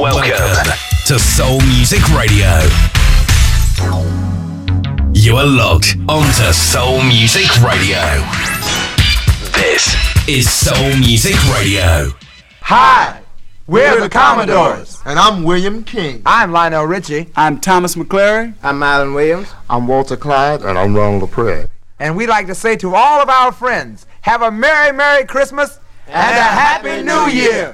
Welcome to Soul Music Radio. You are logged onto Soul Music Radio. This is Soul Music Radio. Hi, we're the Commodores. And I'm William King. I'm Lionel Richie. I'm Thomas McClary. I'm Milan Williams. I'm Walter Clyde. And I'm Ronald LaPrade. And we'd like to say to all of our friends, have a Merry, Merry Christmas and, and a Happy New Year.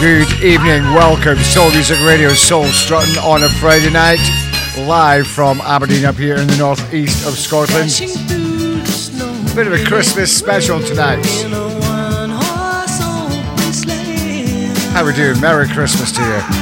Good evening, welcome. To Soul Music Radio, Soul Strutting on a Friday night, live from Aberdeen up here in the northeast of Scotland. A Bit of a Christmas special tonight. How we doing? Merry Christmas to you.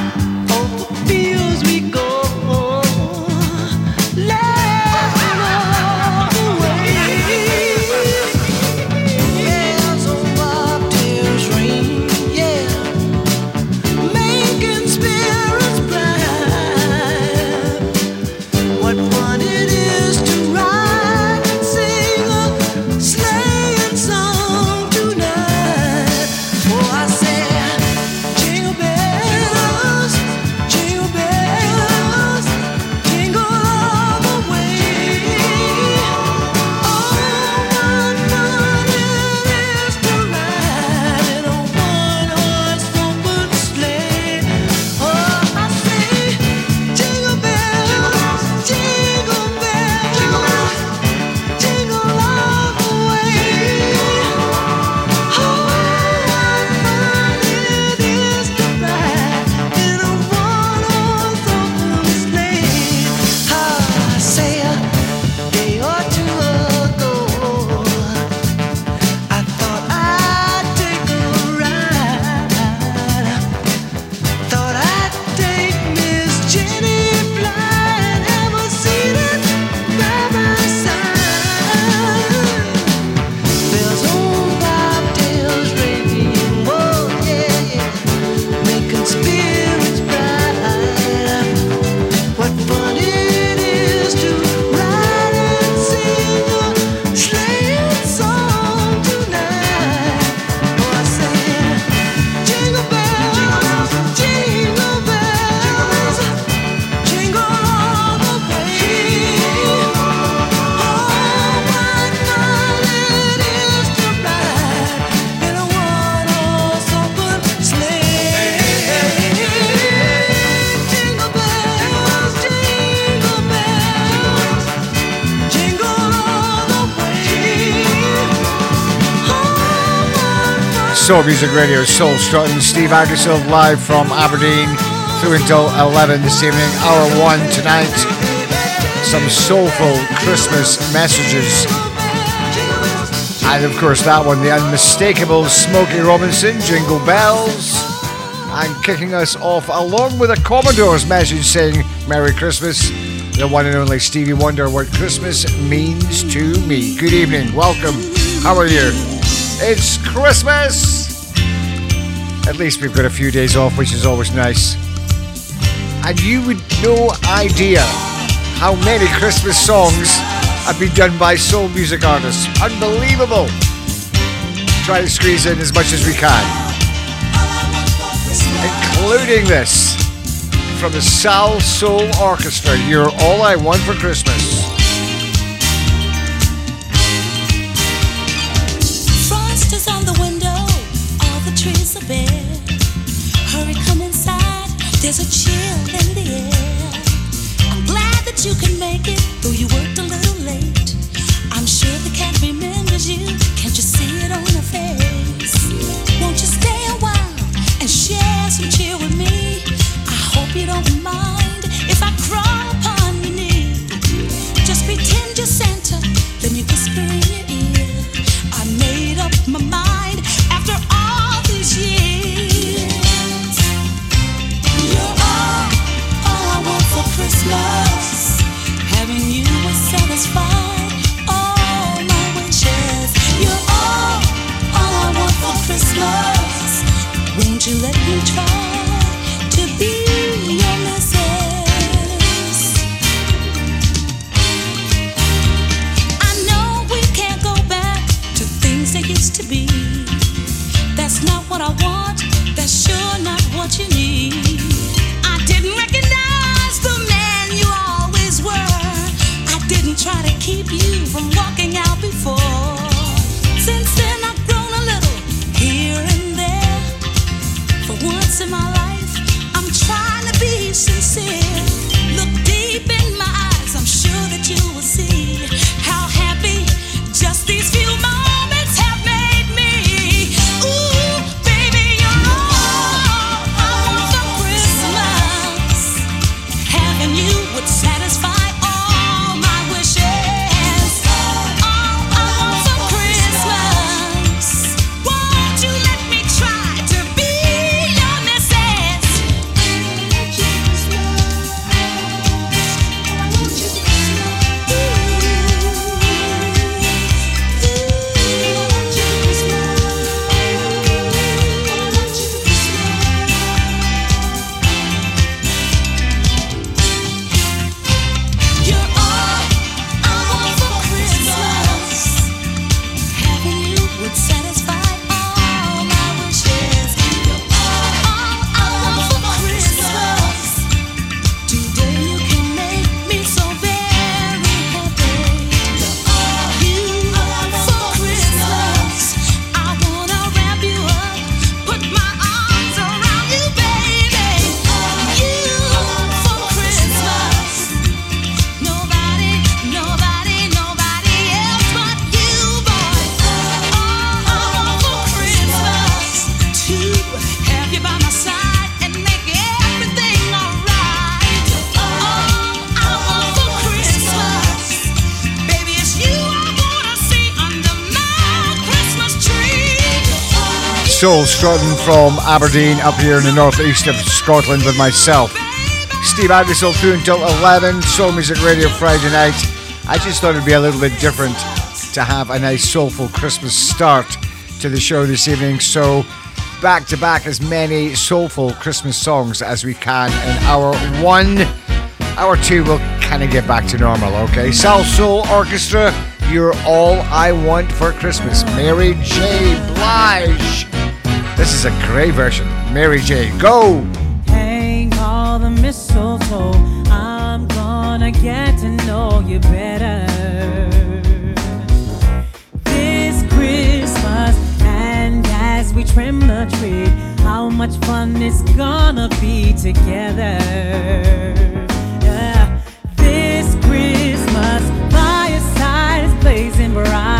Soul Music Radio, Soul Strutting. Steve Aggasild live from Aberdeen through until 11 this evening. Hour 1 tonight. Some soulful Christmas messages. And of course, that one, the unmistakable Smokey Robinson, Jingle Bells. And kicking us off along with a Commodore's message saying Merry Christmas. The one and only Stevie Wonder, what Christmas means to me. Good evening, welcome. How are you? It's Christmas! At least we've got a few days off, which is always nice. And you would no idea how many Christmas songs have been done by soul music artists. Unbelievable! Try to squeeze in as much as we can. Including this from the Salsoul Orchestra, You're All I Want for Christmas. Soul strutting from Aberdeen up here in the northeast of Scotland with myself. Steve Aggasild through until 11, Soul Music Radio Friday night. I just thought it'd be a little bit different to have a nice soulful Christmas start to the show this evening. So, back to back as many soulful Christmas songs as we can in hour one. Hour two, we'll kind of get back to normal, okay? Salsoul Orchestra, You're All I Want for Christmas. Mary J. Blige. This is a great version. Mary J. Go! Hang all the mistletoe. I'm gonna get to know you better. This Christmas, and as we trim the tree, how much fun it's gonna be together. Yeah. This Christmas, fireside is blazing bright.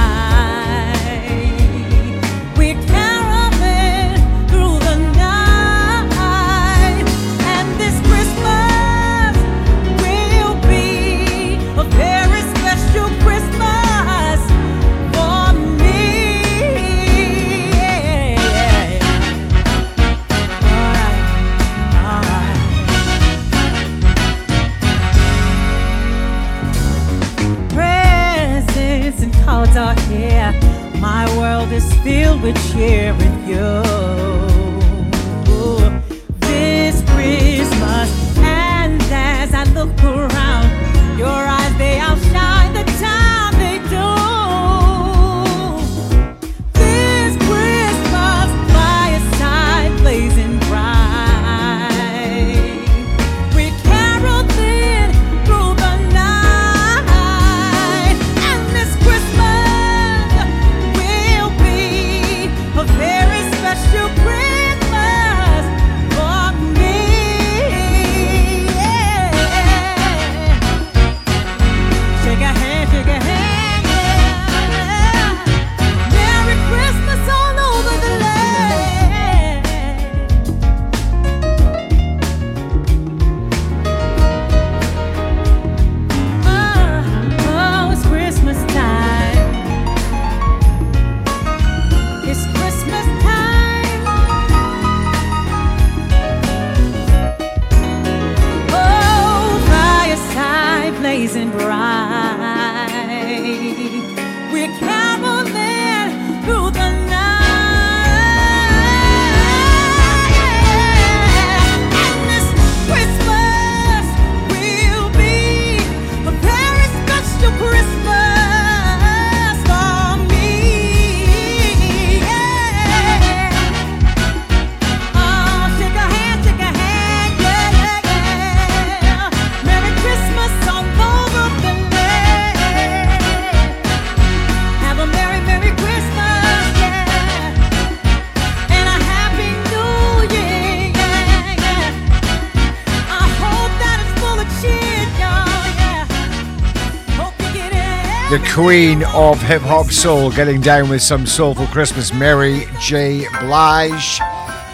Queen of hip hop soul getting down with some soulful Christmas, Mary J. Blige.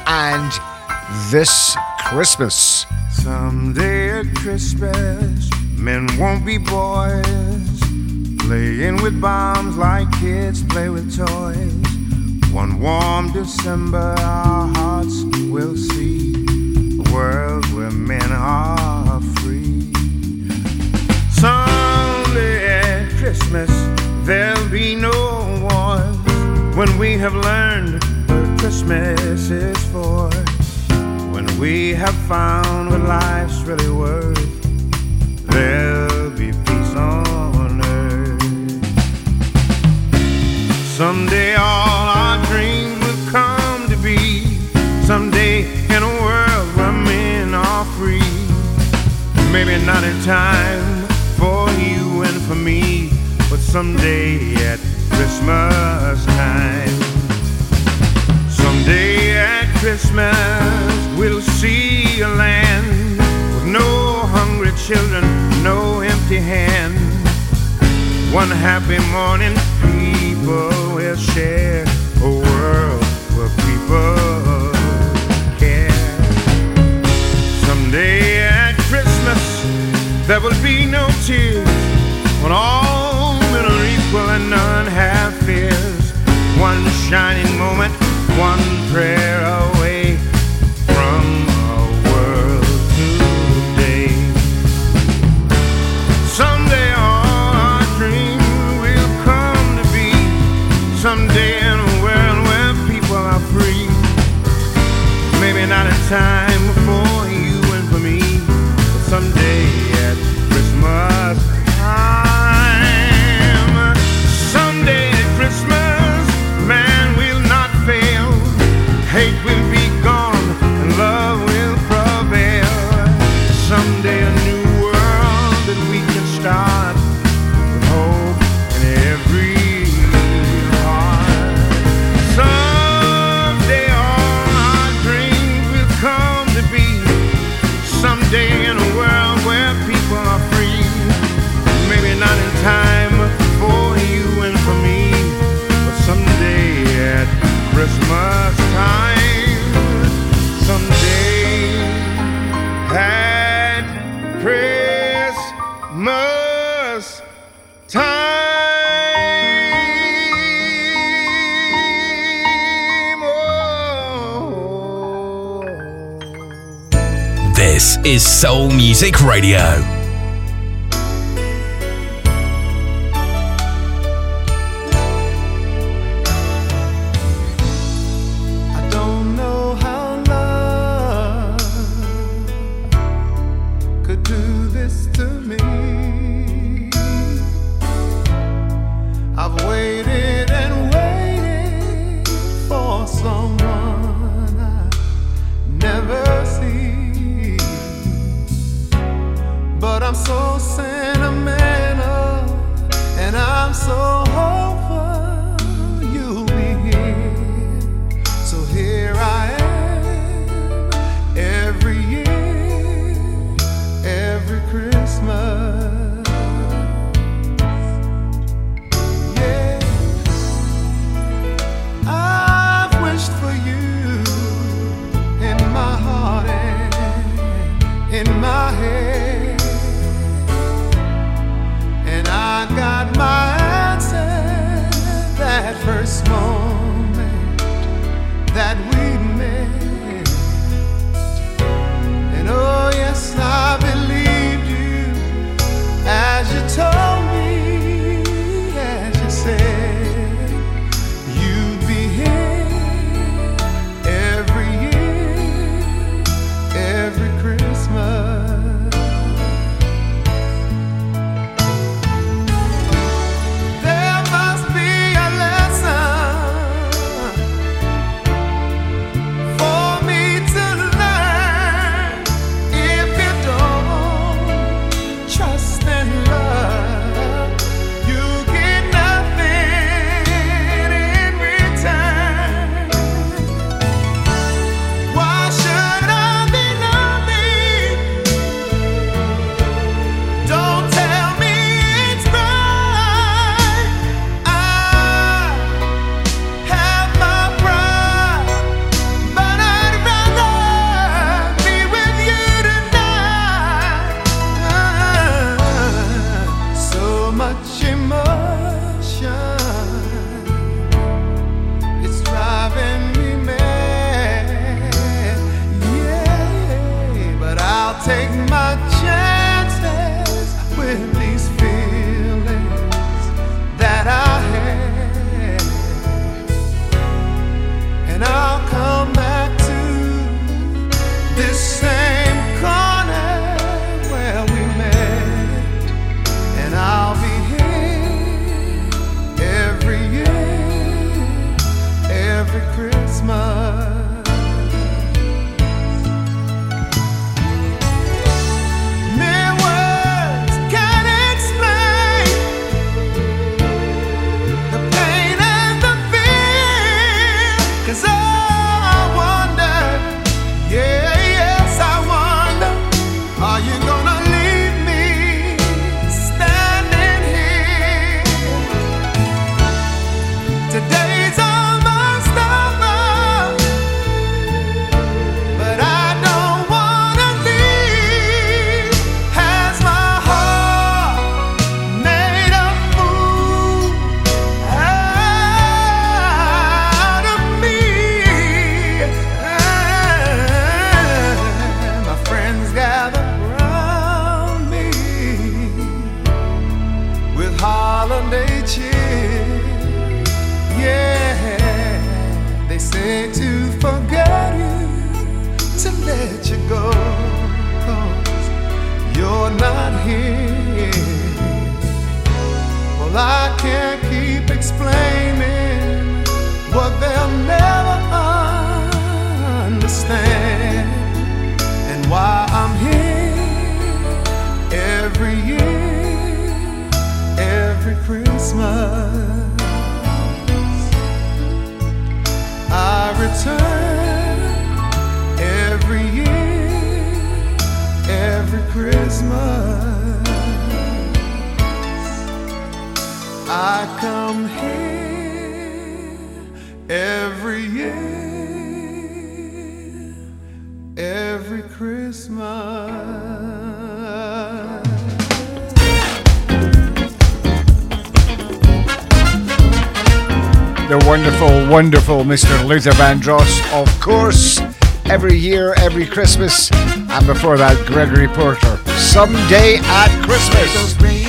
And this Christmas. Someday at Christmas, men won't be boys, playing with bombs like kids play with toys. One warm December, our hearts will see a world where men are Christmas, there'll be no wars when we have learned what Christmas is for. When we have found what life's really worth, there'll be peace on earth. Someday all our dreams will come to be. Someday in a world where men are free. Maybe not in time but someday at Christmas time. Someday at Christmas, we'll see a land with no hungry children, no empty hands. One happy morning, people will share a world where people care. Someday at Christmas, there will be no tears when all men are equal and none have fears. One shining moment, one prayer away from a world today. Someday all our dreams will come to be. Someday in a world where people are free. Maybe not in time for you and for me, but someday Soul Music Radio. wonderful Mr. Luther Vandross, of course, every year, every Christmas, and before that, Gregory Porter, Someday at Christmas.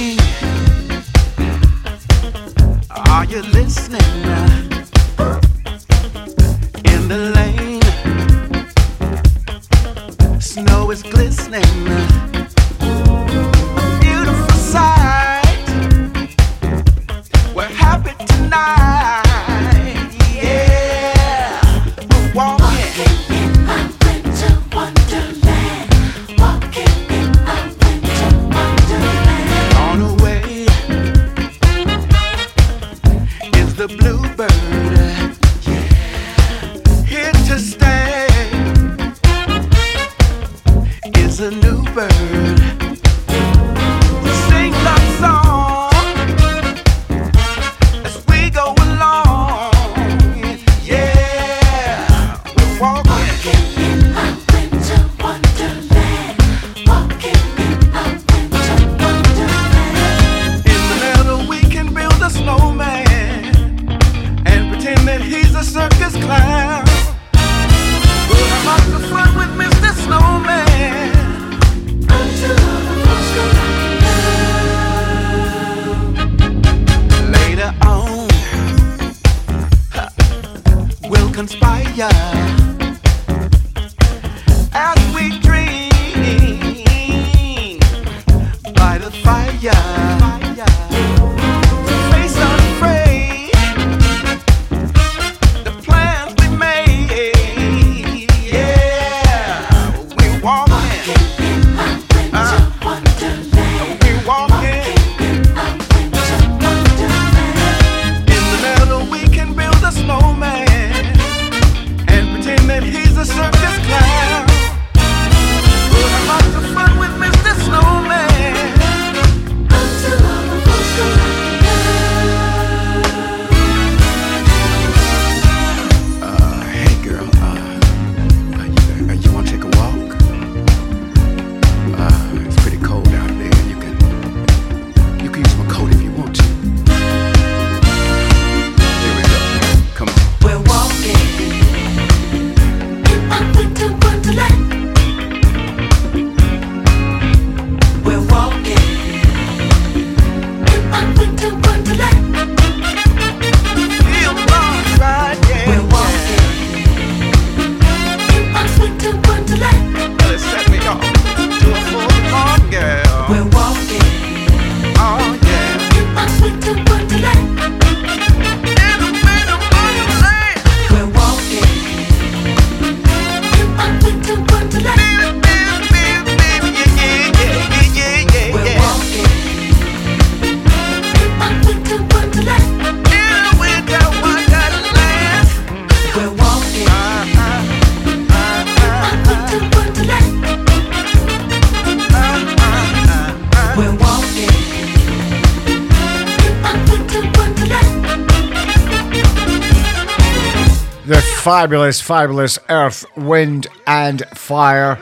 fabulous, fabulous Earth, Wind, and Fire.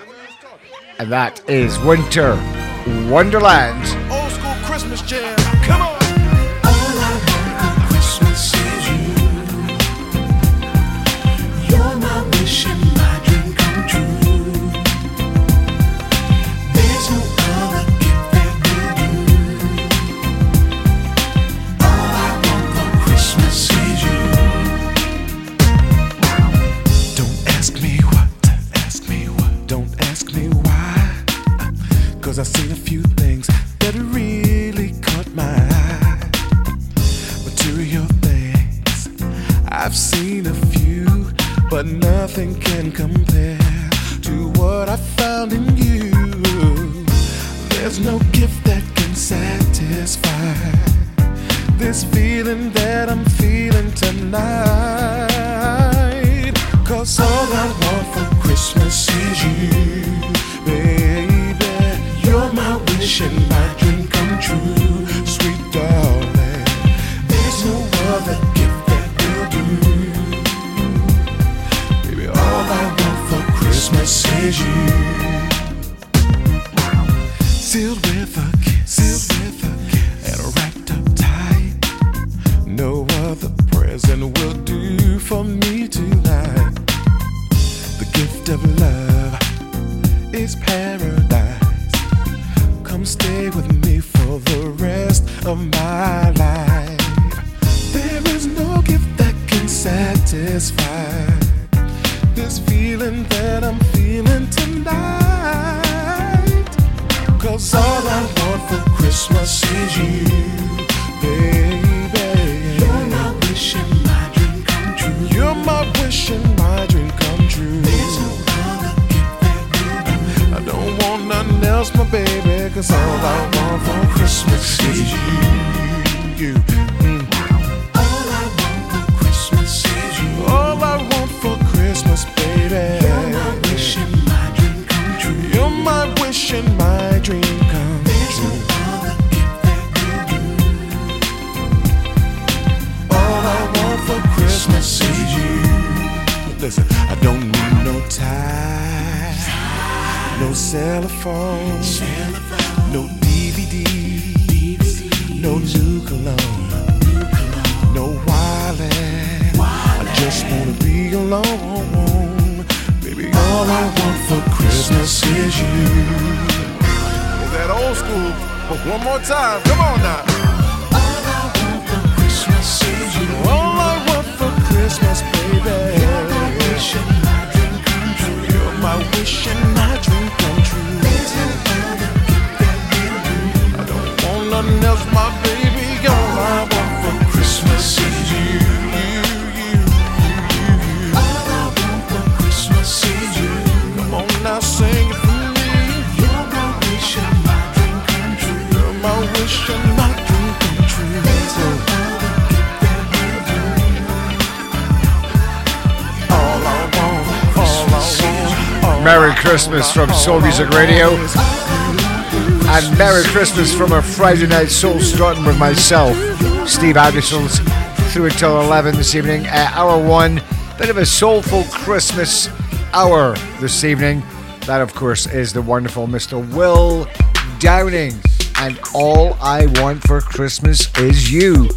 And that is Winter Wonderland. Christmas from Soul Music Radio. And Merry Christmas from a Friday night soul starting with myself, Steve Aggasild's, through until 11 this evening. At hour one, bit of a soulful Christmas hour this evening. That, of course, is the wonderful Mr. Will Downing. And all I want for Christmas is you.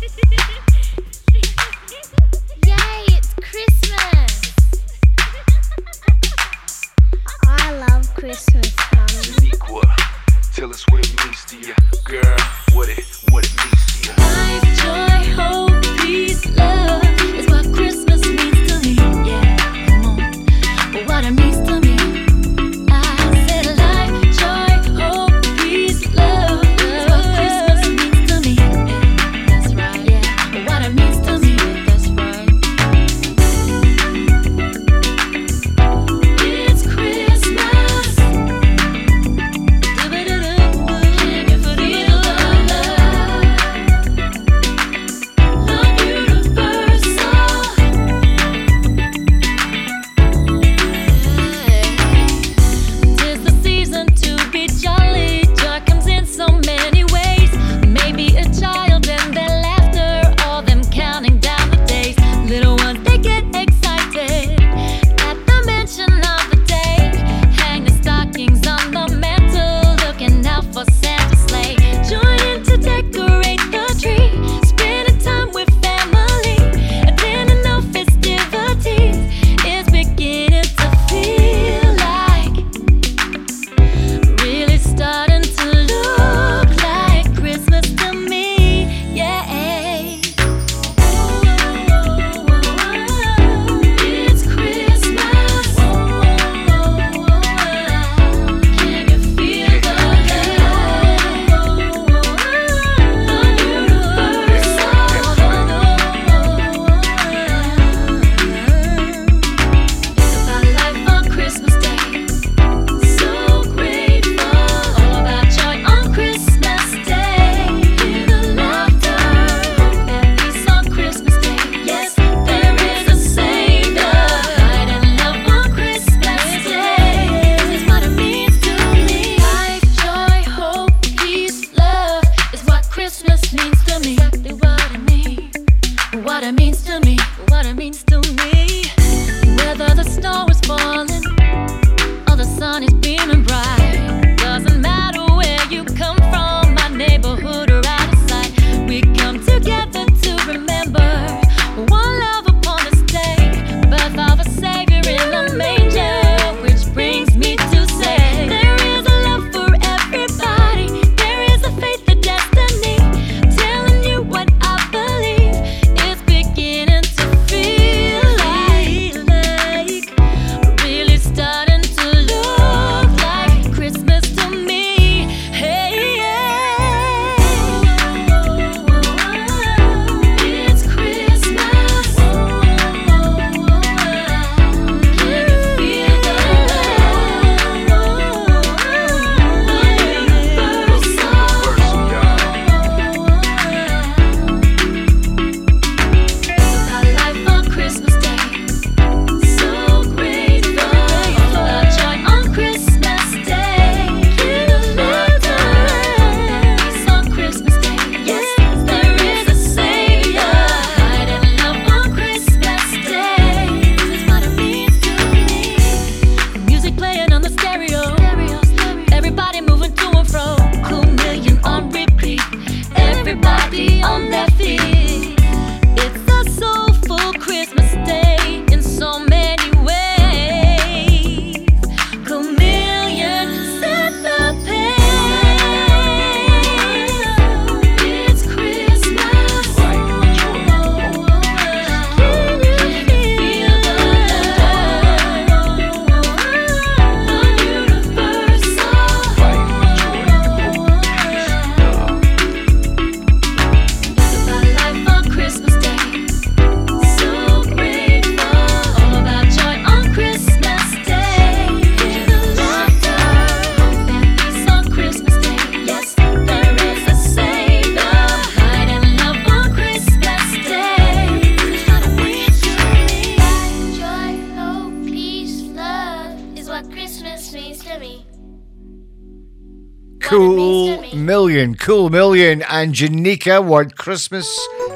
and Jeniqua what Christmas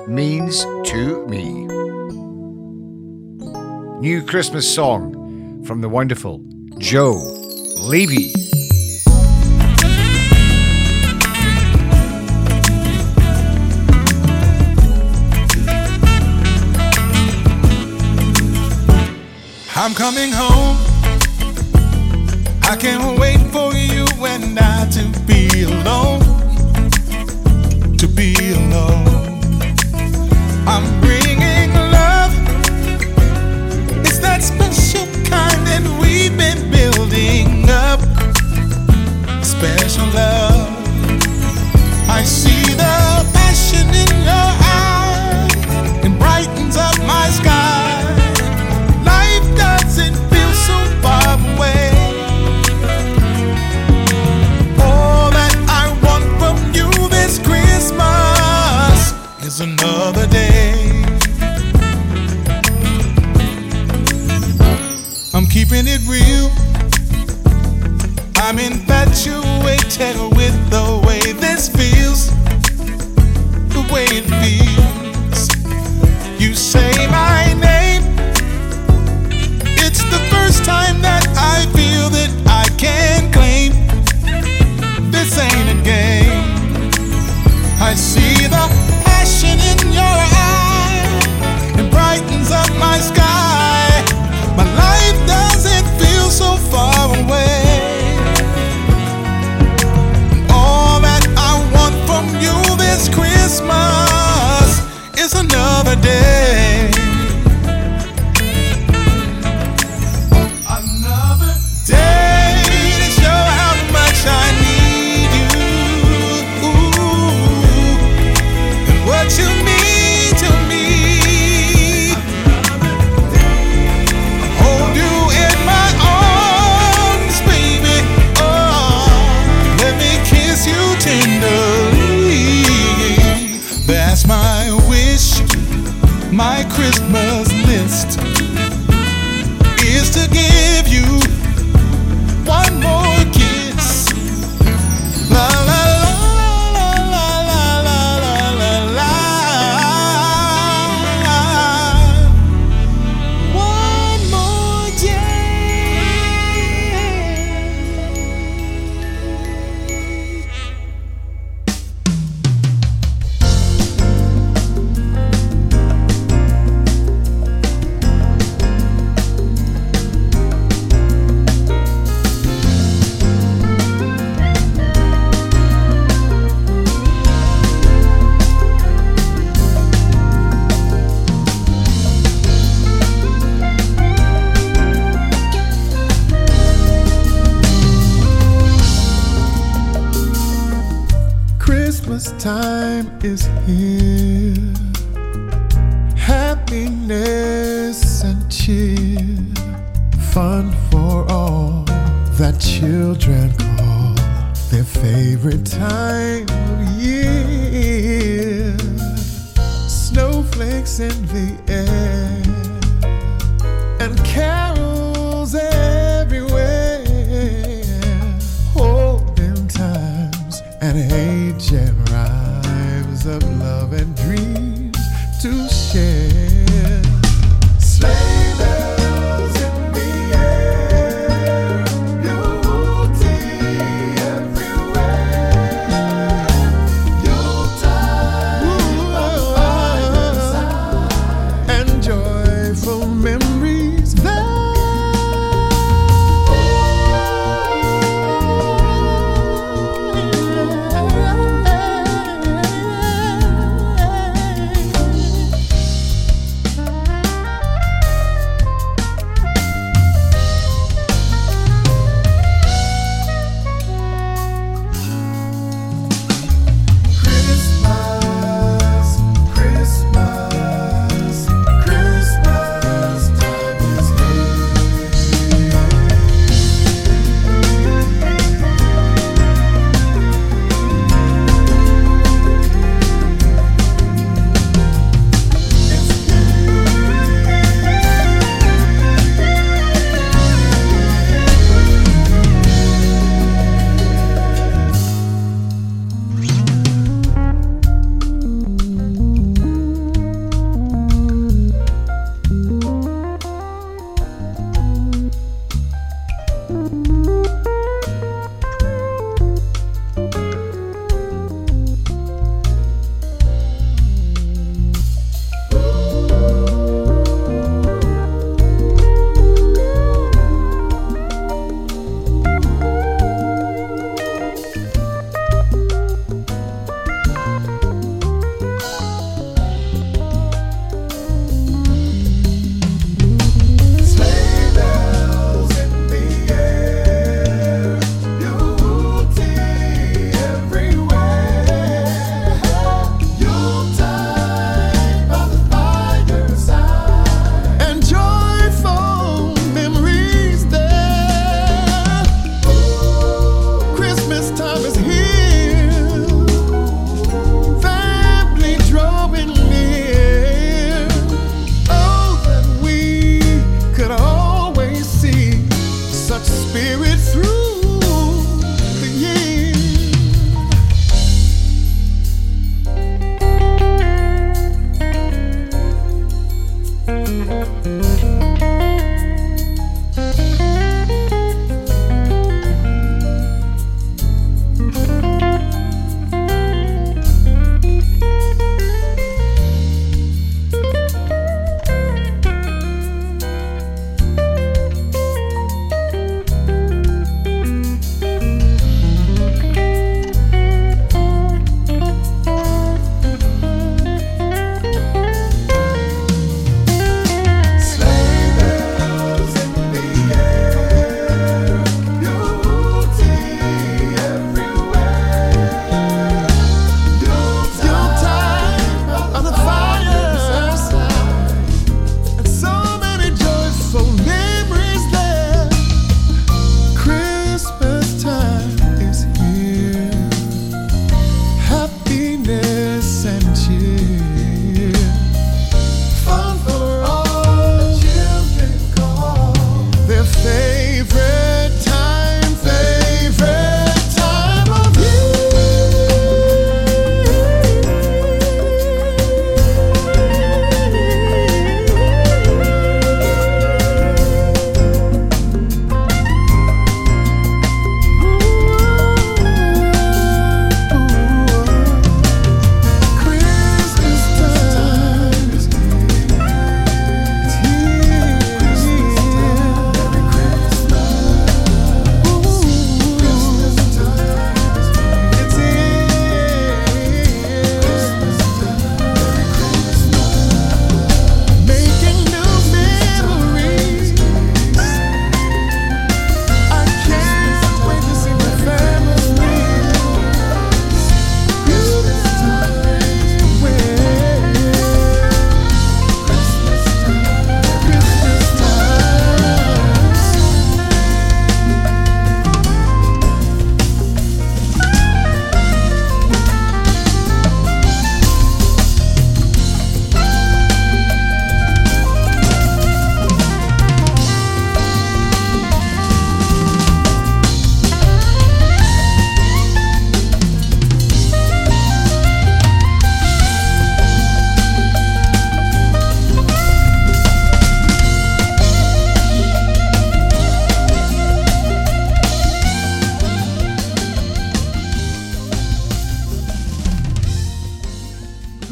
means to me. New Christmas song from the wonderful Joe Leavy. I'm coming home.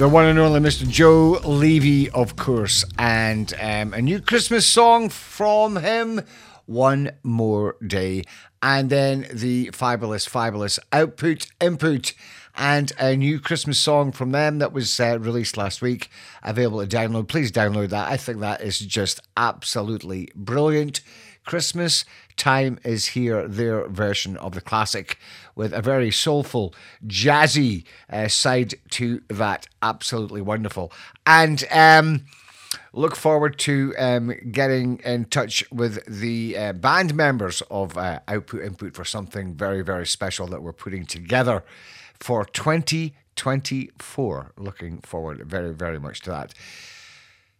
The one and only Mr. Joe Leavy, of course, and um, a new Christmas song from him, One More Day, and then the fabulous, fabulous Output Input, and a new Christmas song from them that was uh, released last week, available to download. Please download that. I think that is just absolutely brilliant. Christmas Time is Here, their version of the classic, with a very soulful, jazzy uh, side to that. Absolutely wonderful. And um, look forward to um, getting in touch with the uh, band members of uh, Output Input for something very, very special that we're putting together for 2024. Looking forward very, very much to that.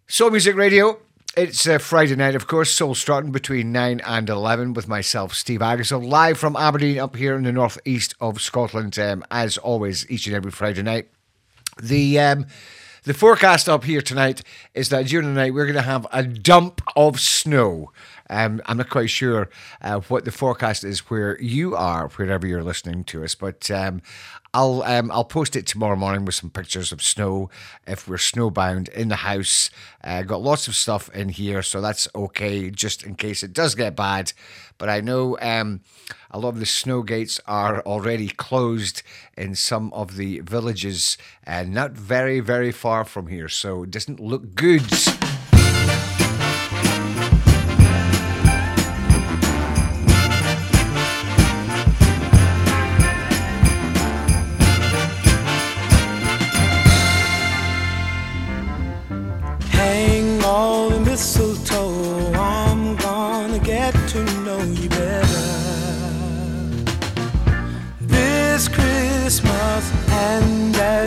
Soul Music Radio. It's uh, Friday night, of course, Soul Strutting between 9 and 11 with myself, Steve Aggasild, live from Aberdeen up here in the northeast of Scotland, um, as always, each and every Friday night. The um, the forecast up here tonight is that during the night we're going to have a dump of snow. Um, I'm not quite sure uh, what the forecast is where you are, wherever you're listening to us, but um, I'll um, I'll post it tomorrow morning with some pictures of snow if we're snowbound in the house. Uh, got lots of stuff in here, so that's okay, just in case it does get bad. But I know um, a lot of the snow gates are already closed in some of the villages, and not very very far from here, so it doesn't look good.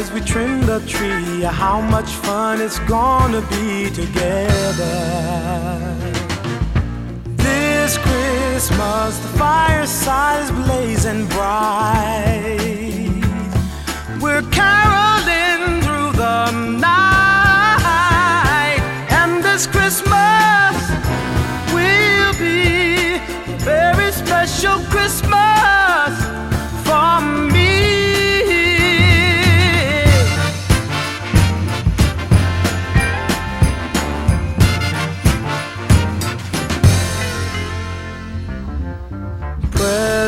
As we trim the tree, how much fun it's gonna be together. This Christmas, the fireside is blazing bright. We're caroling through the night, and this Christmas will be a very special Christmas for me.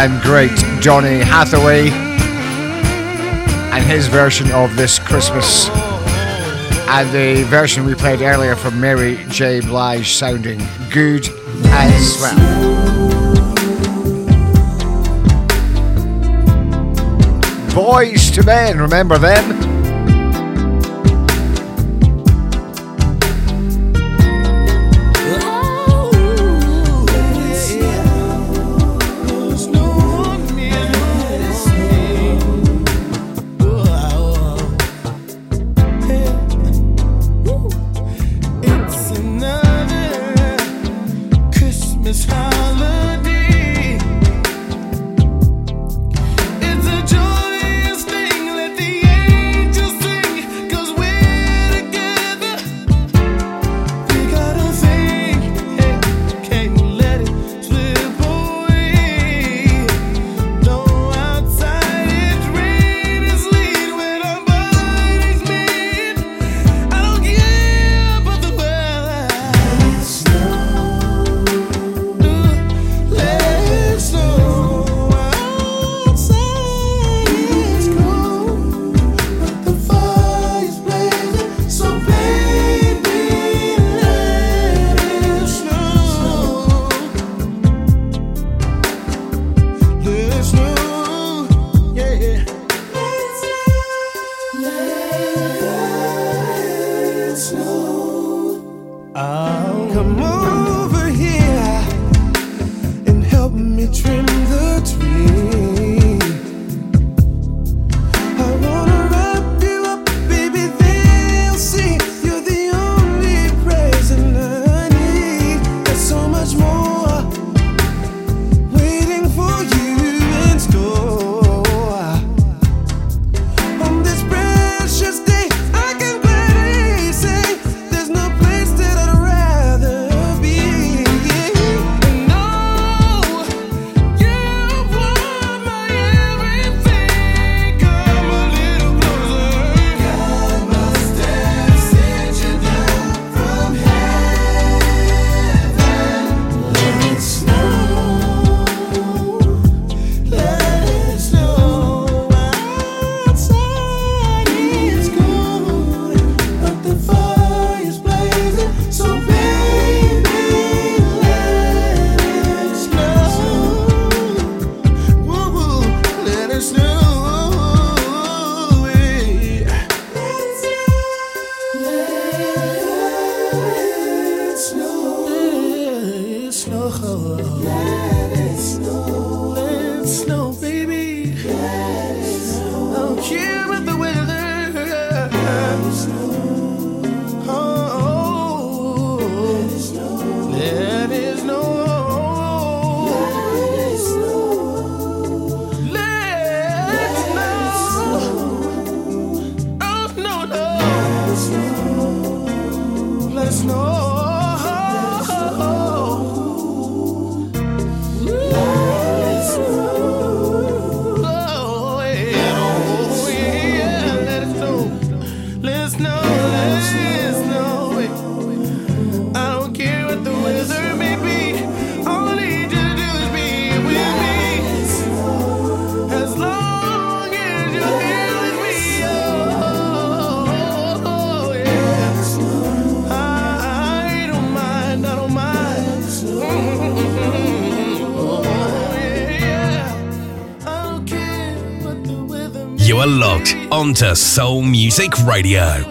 and great Donny Hathaway and his version of This Christmas and the version we played earlier from Mary J. Blige sounding good as well. Boyz II Men, remember them? on to Soul Music Radio.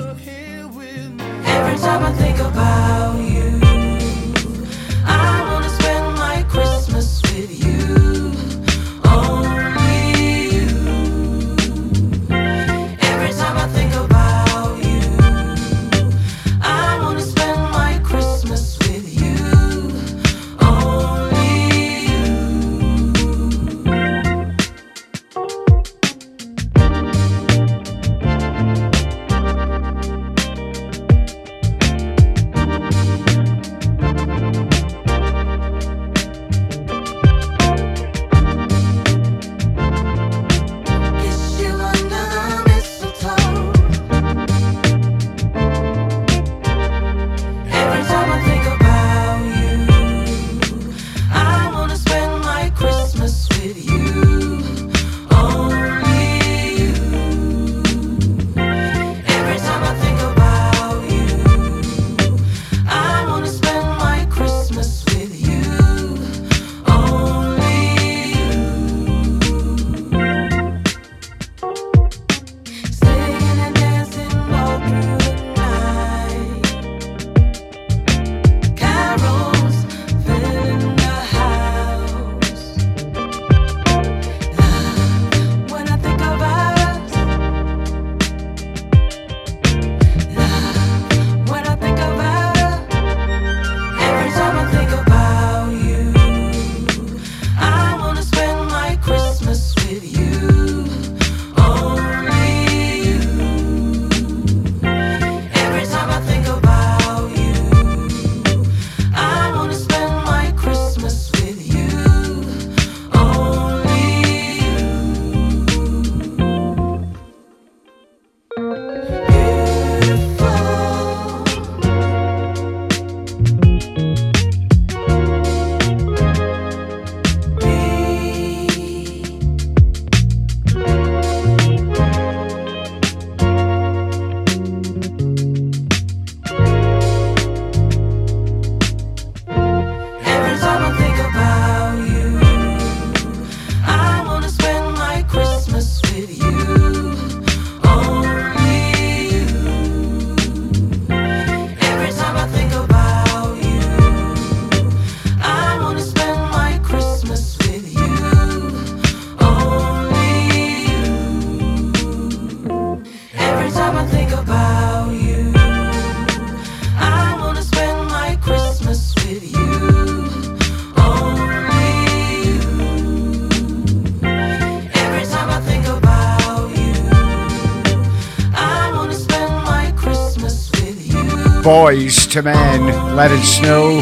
Boyz II Men, Let It Snow,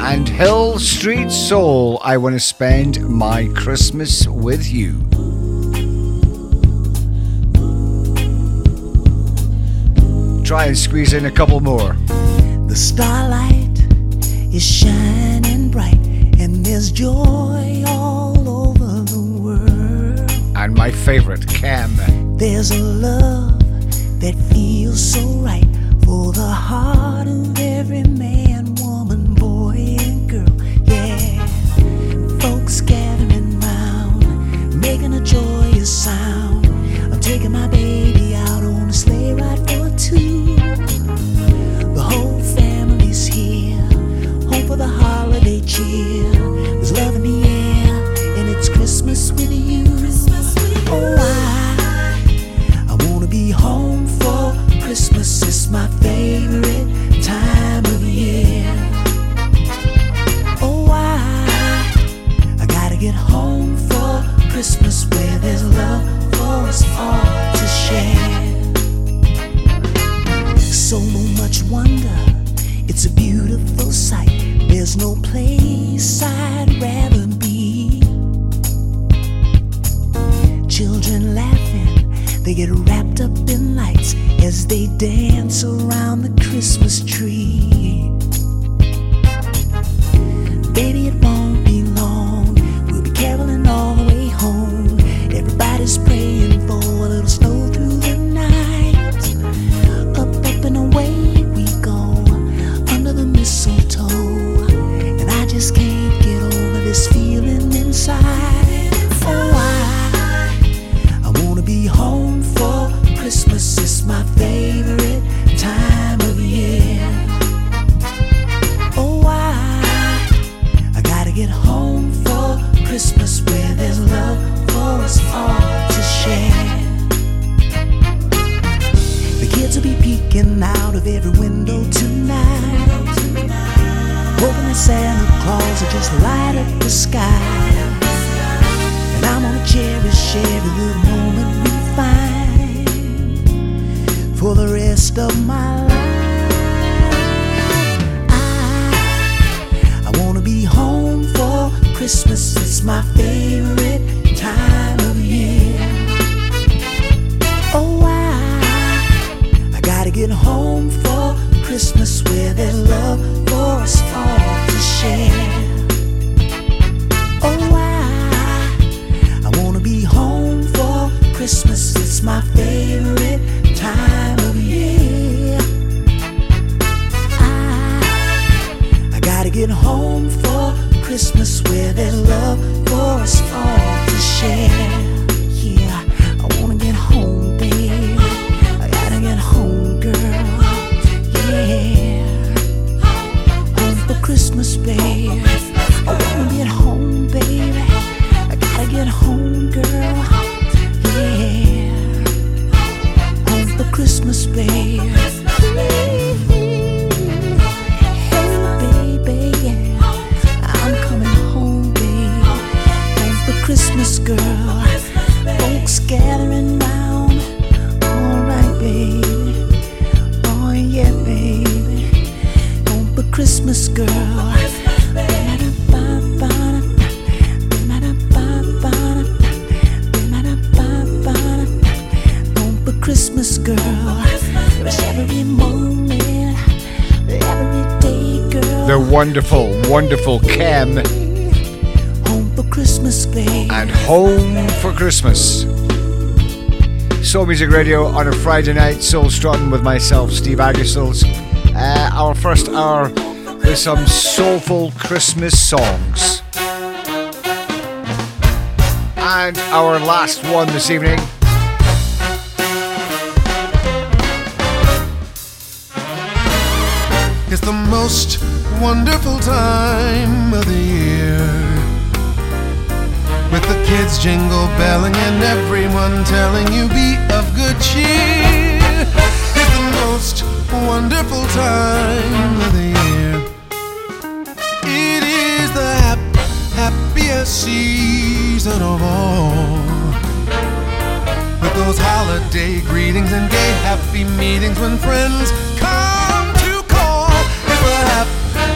and Hil St Soul, I Want to Spend My Christmas With You. Try and squeeze in a couple more. The starlight is shining bright, and there's joy all over the world. And my favorite, Kem. There's a love that feels so right the heart of every man, woman, boy, and girl. Yeah, folks making a joyous sound. Peeking out of every window tonight. Hoping that Santa Claus will just light up the sky. And I'm gonna cherish every little moment we find for the rest of my life. I, I wanna be home for Christmas. It's my favorite time of year. Christmas where there's love wonderful, wonderful Kem Home for Christmas, babe. and Home for Christmas. Soul Music Radio on a Friday night, Soul Strutting with myself, Steve Aggasild. Uh, our first hour with some soulful Christmas songs. And our last one this evening. It's the most wonderful time of the year. With the kids jingle belling and everyone telling you be of good cheer. It's the most wonderful time of the year. It is the hap- happiest season of all. With those holiday greetings and gay happy meetings when friends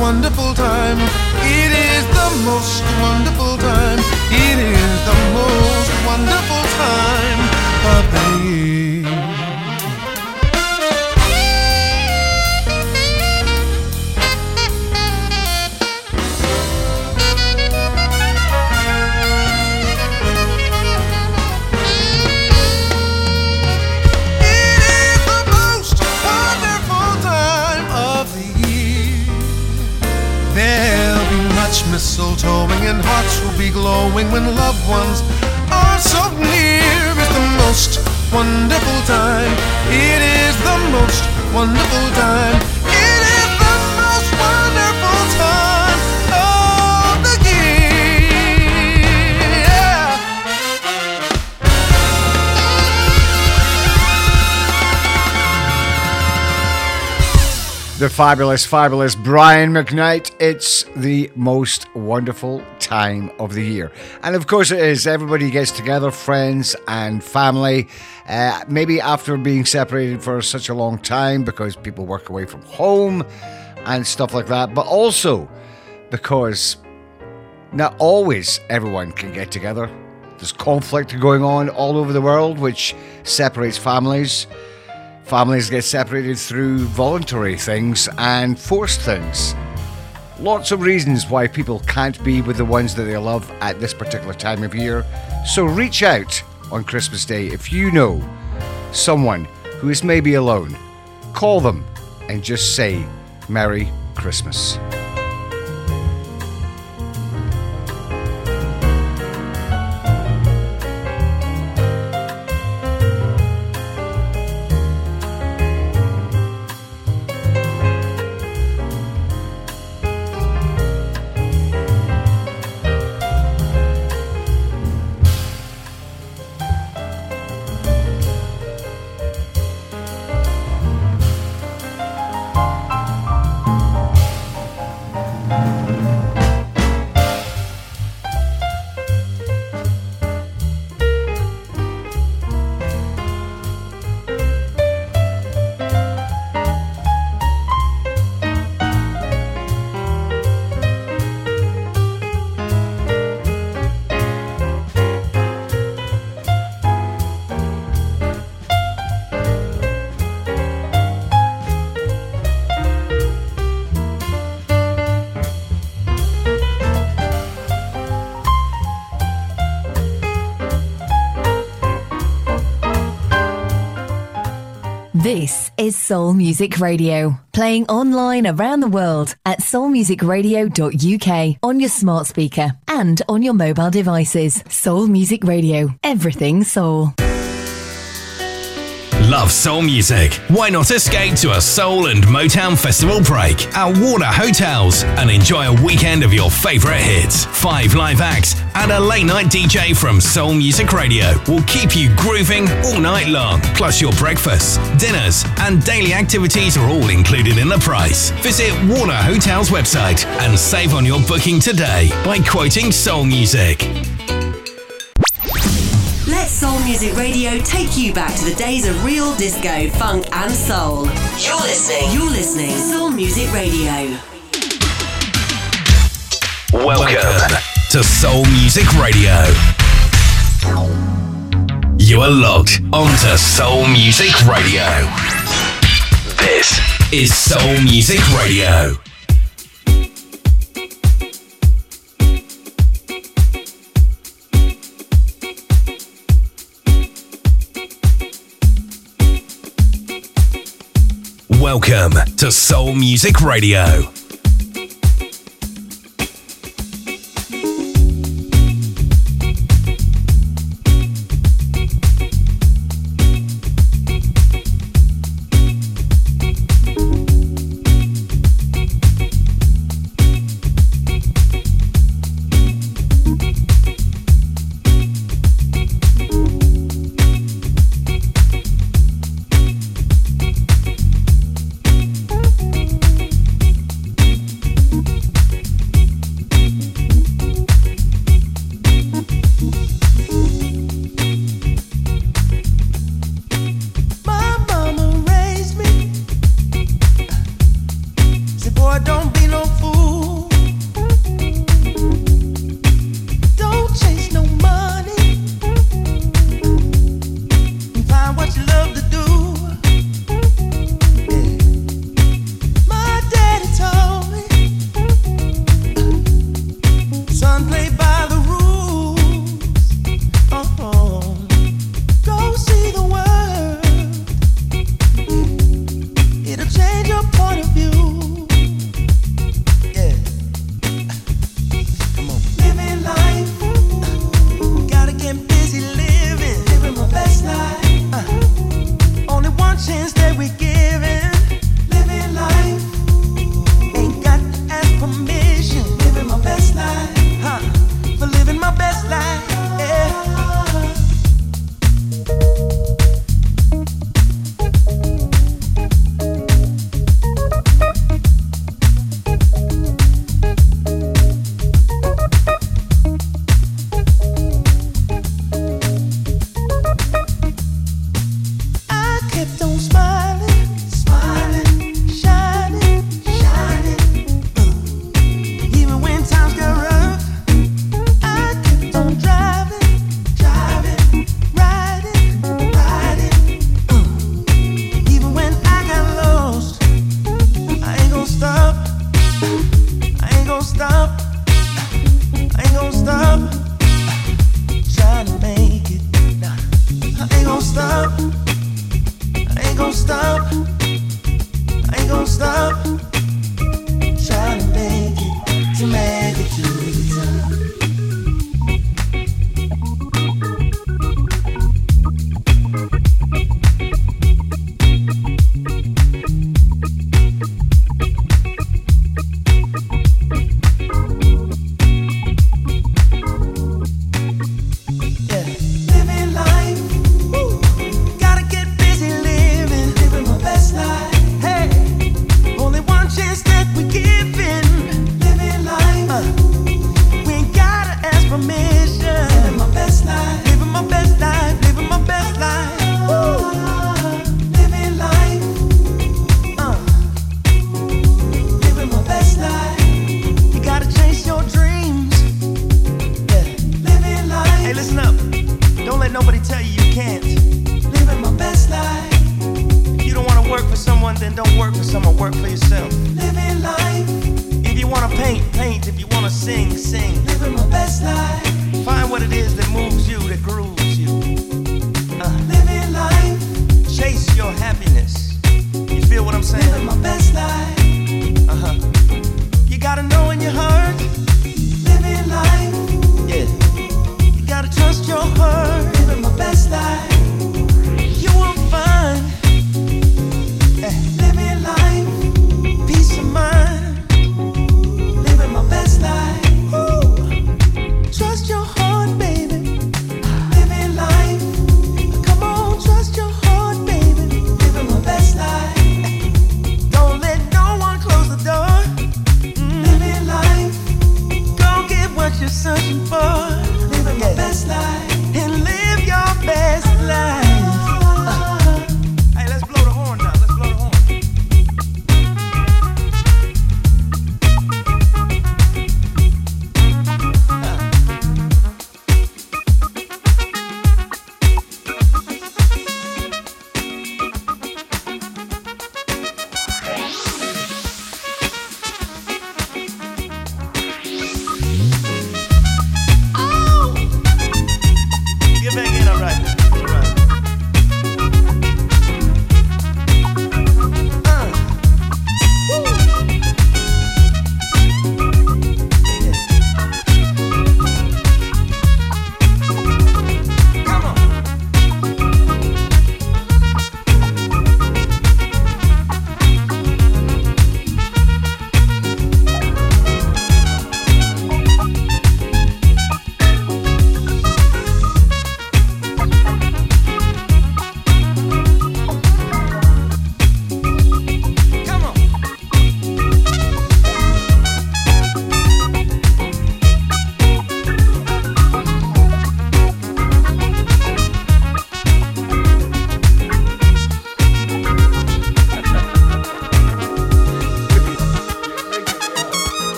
wonderful time. It is the most wonderful time. It is the most wonderful time of the year. Glowing when loved ones are so near. It's the most wonderful time. It is the most wonderful time. The fabulous, fabulous Brian McKnight. It's the most wonderful time of the year. And of course, it is. Everybody gets together, friends and family. Uh, maybe after being separated for such a long time because people work away from home and stuff like that. But also because not always everyone can get together. There's conflict going on all over the world, which separates families. Families get separated through voluntary things and forced things. Lots of reasons why people can't be with the ones that they love at this particular time of year. So reach out on Christmas Day if you know someone who is maybe alone. Call them and just say Merry Christmas. Music Radio, playing online around the world at soulmusicradio.uk on your smart speaker and on your mobile devices. Soul Music Radio, everything soul. Love soul music? Why not escape to a Soul and Motown Festival break at Warner Hotels and enjoy a weekend of your favorite hits? Five live acts and a late night DJ from Soul Music Radio will keep you grooving all night long. Plus, your breakfasts, dinners, and daily activities are all included in the price. Visit Warner Hotels website and save on your booking today by quoting Soul Music. Let Soul Music Radio take you back to the days of real disco, funk, and soul. You're listening. You're listening. Soul Music Radio. Welcome to Soul Music Radio. You are logged onto Soul Music Radio. This is Soul Music Radio. Welcome to Soul Music Radio.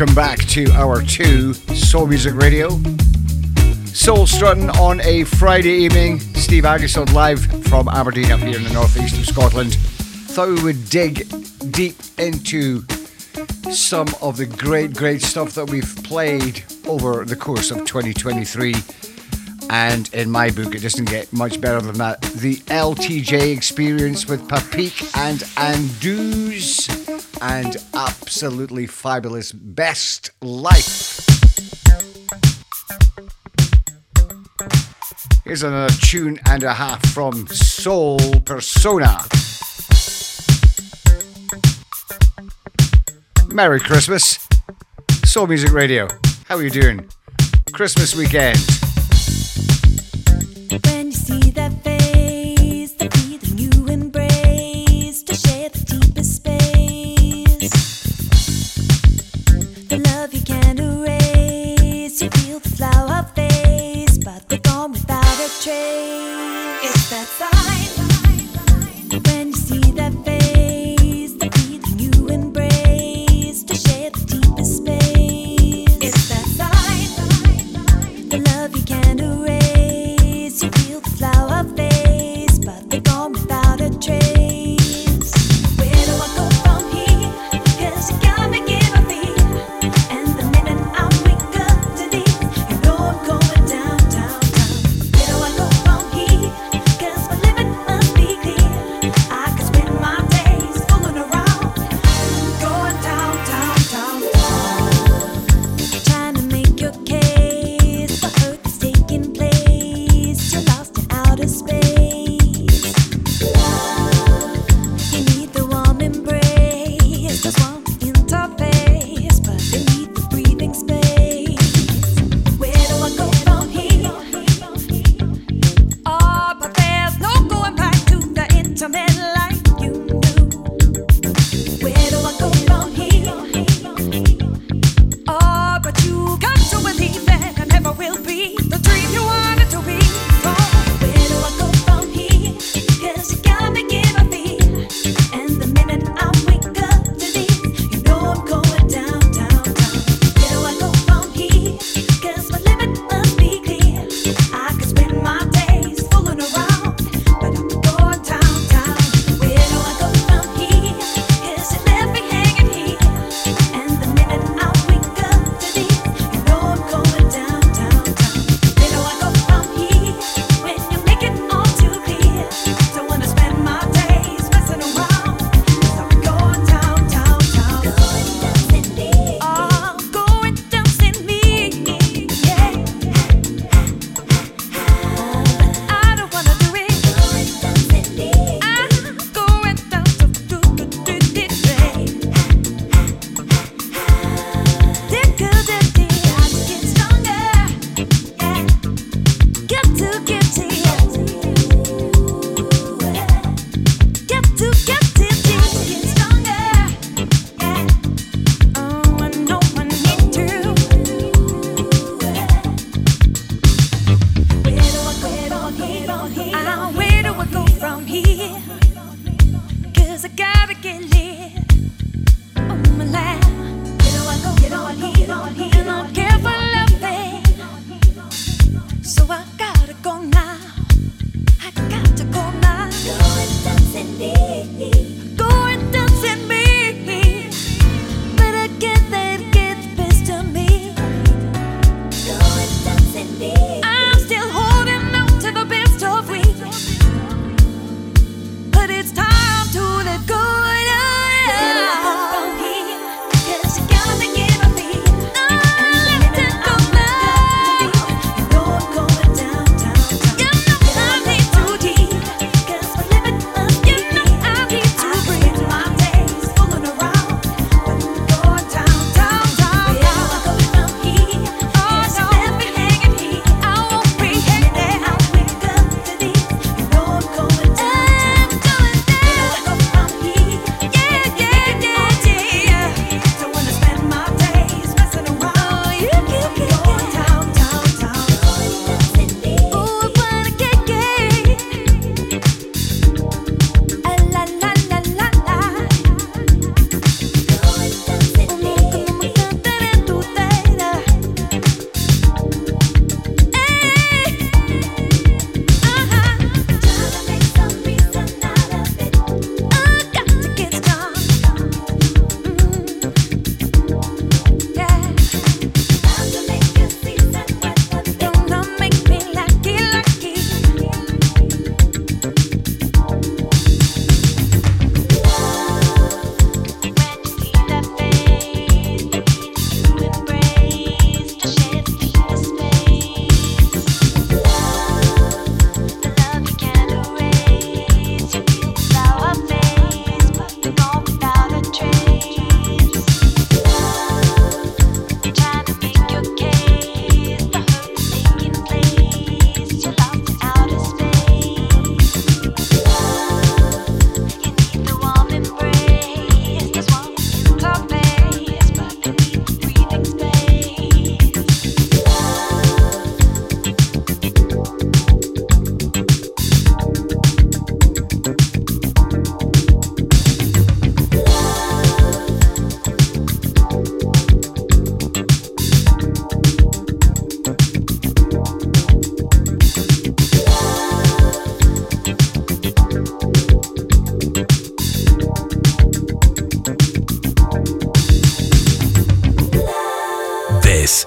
welcome back to our two Soul Music Radio. Soul strutting on a Friday evening. Steve Aggasild live from Aberdeen up here in the northeast of Scotland. Thought we would dig deep into some of the great, great stuff that we've played over the course of 2023. And in my book, it doesn't get much better than that. The LTJ Xperience with Papik and Anduze and absolutely fabulous Best Life. Here's another tune and a half from Soul Persona. Merry Christmas. Soul Music Radio. How are you doing? Christmas weekend.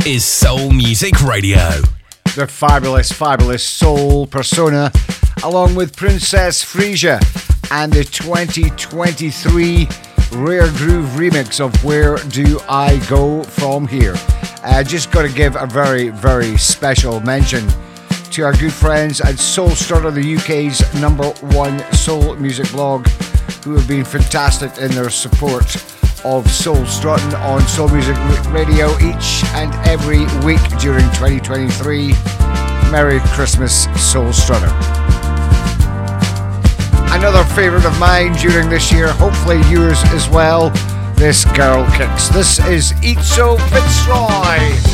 Is Soul Music Radio. The fabulous, fabulous Soul Persona, along with Princess Freesia and the 2023 Rare Groove remix of Where Do I Go From Here. Uh, just got to give a very, very special mention to our good friends at Soul Starter, the UK's number one soul music blog, who have been fantastic in their support of Soul Strutting on Soul Music Radio each and every week during 2023. Merry Christmas, Soul Strutter. Another favourite of mine during this year, hopefully yours as well. This girl kicks. This is Izo FitzRoy.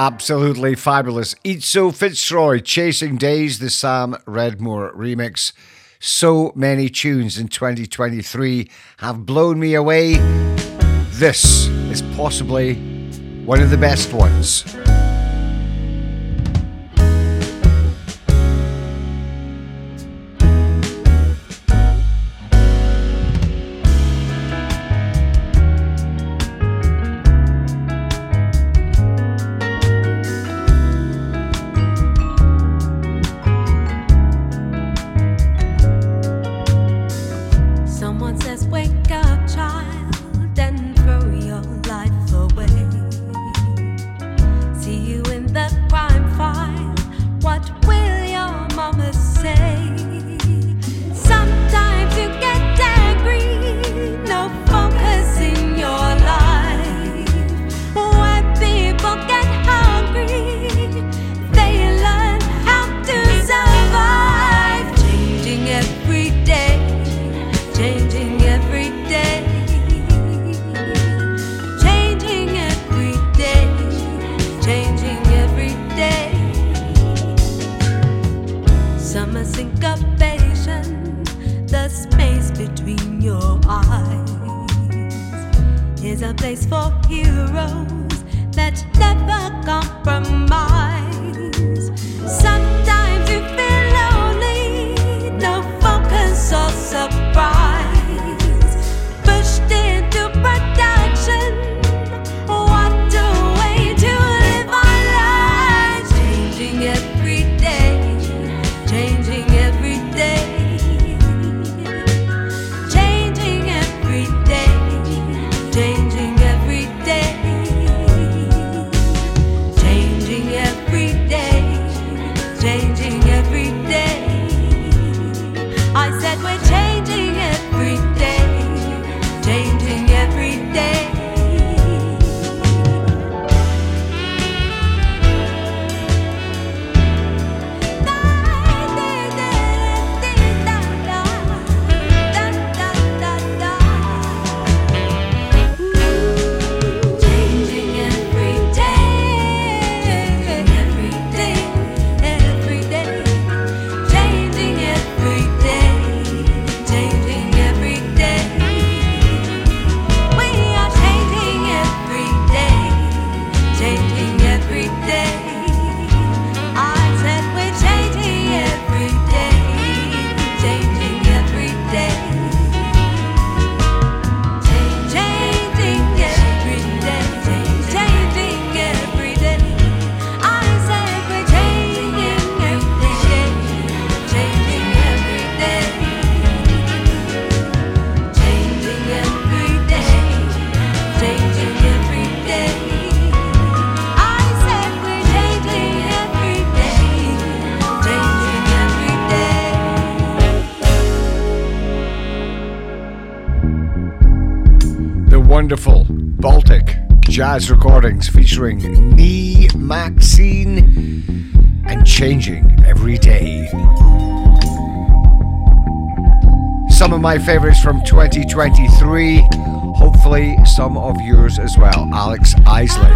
Absolutely fabulous. Izo FitzRoy, Chasing Days, the Sam Redmore remix. So many tunes in 2023 have blown me away. This is possibly one of the best ones. jazz recordings featuring Ni, Maxine and changing every day. Some of my favorites from 2023, hopefully, some of yours as well. Alex Isley.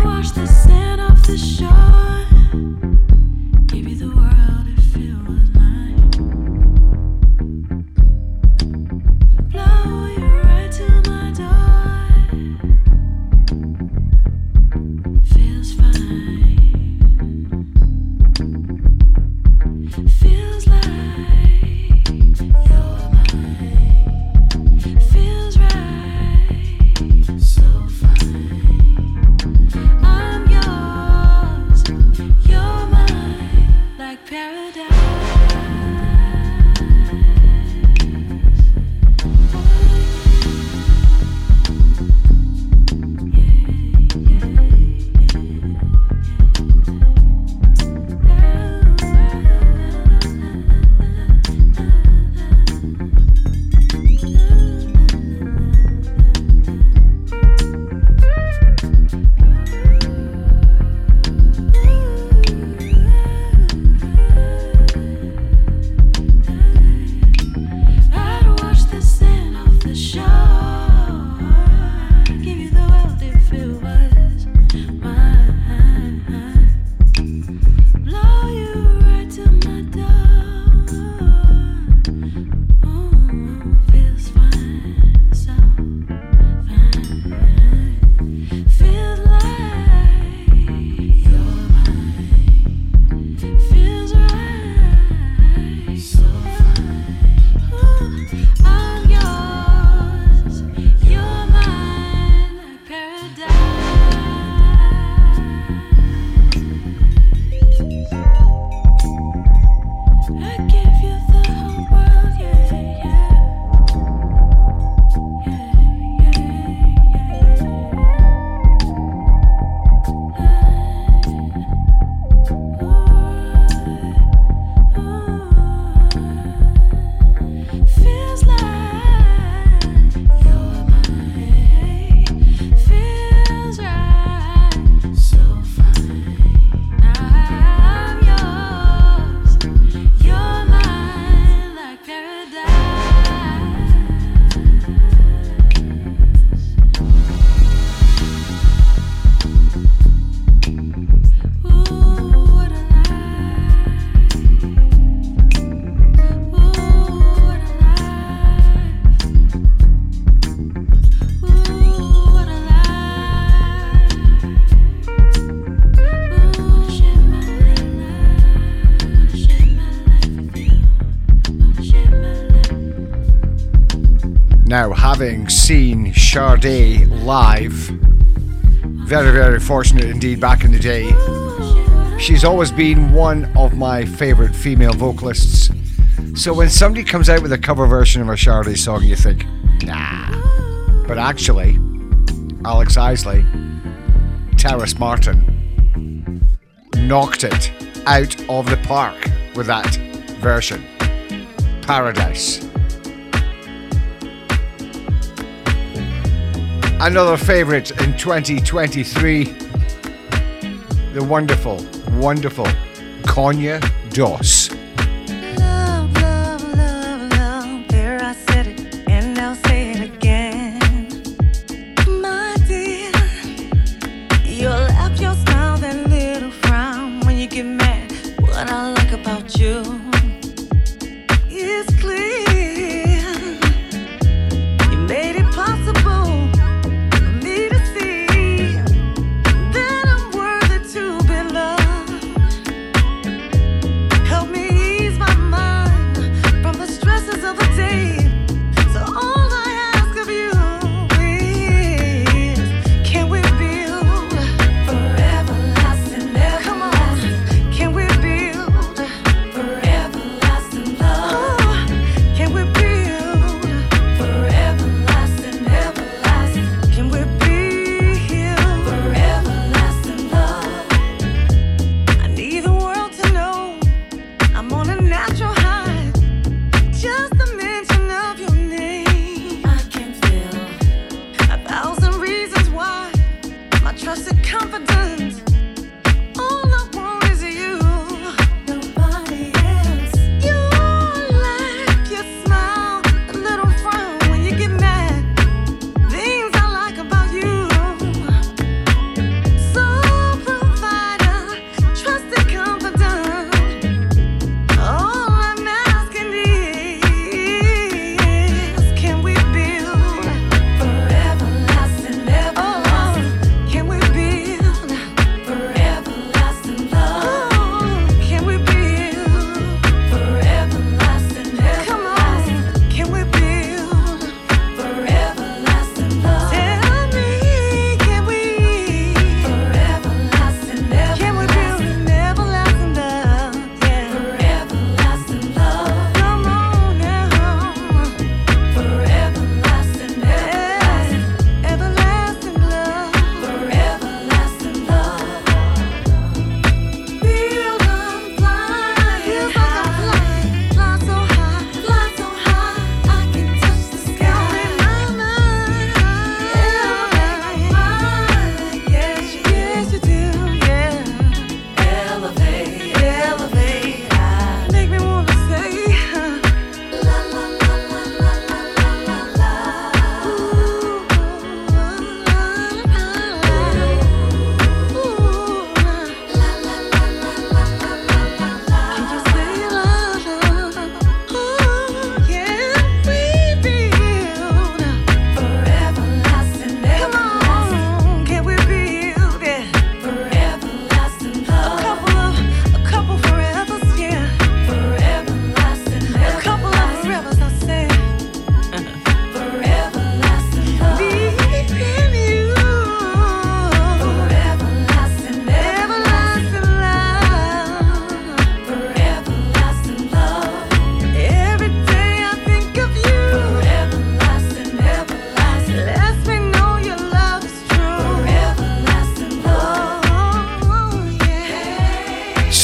Having seen Sade live, very, very fortunate indeed back in the day. She's always been one of my favourite female vocalists. So when somebody comes out with a cover version of a Sade song, you think, nah. But actually, Alex Isley, Terrace Martin, knocked it out of the park with that version. Paradise. Another favourite in 2023. The wonderful, wonderful Conya Doss.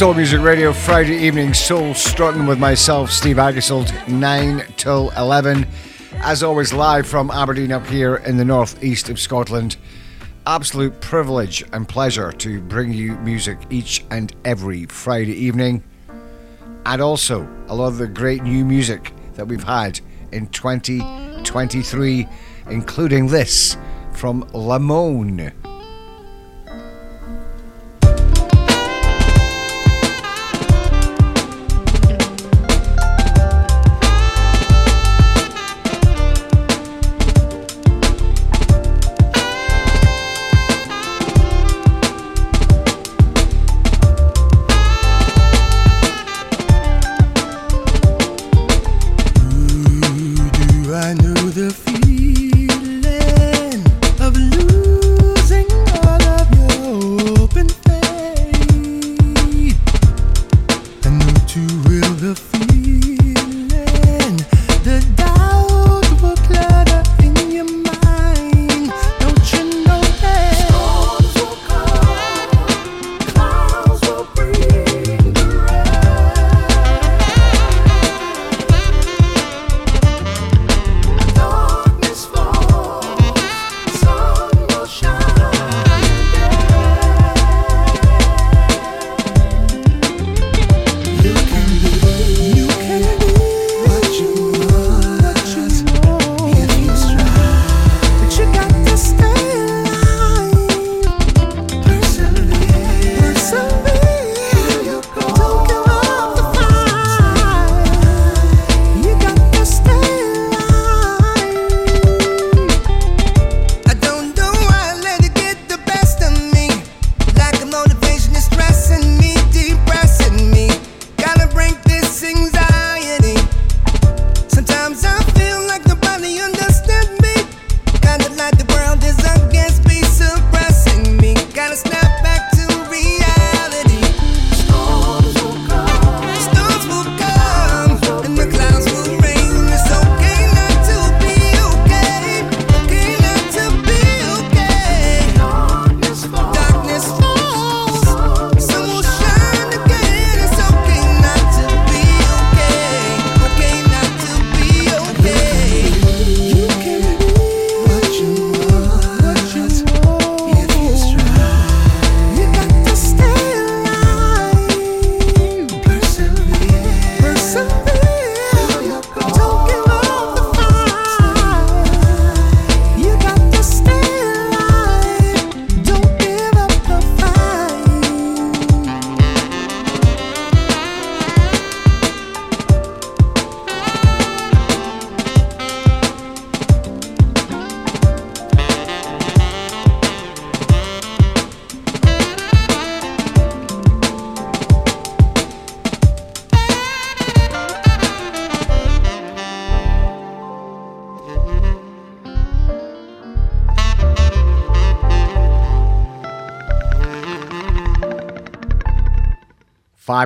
Soul Music Radio Friday evening, Soul Strutting with myself, Steve Aggasild, 9 till 11. As always, live from Aberdeen up here in the northeast of Scotland. Absolute privilege and pleasure to bring you music each and every Friday evening. And also a lot of the great new music that we've had in 2023, including this from Lamone.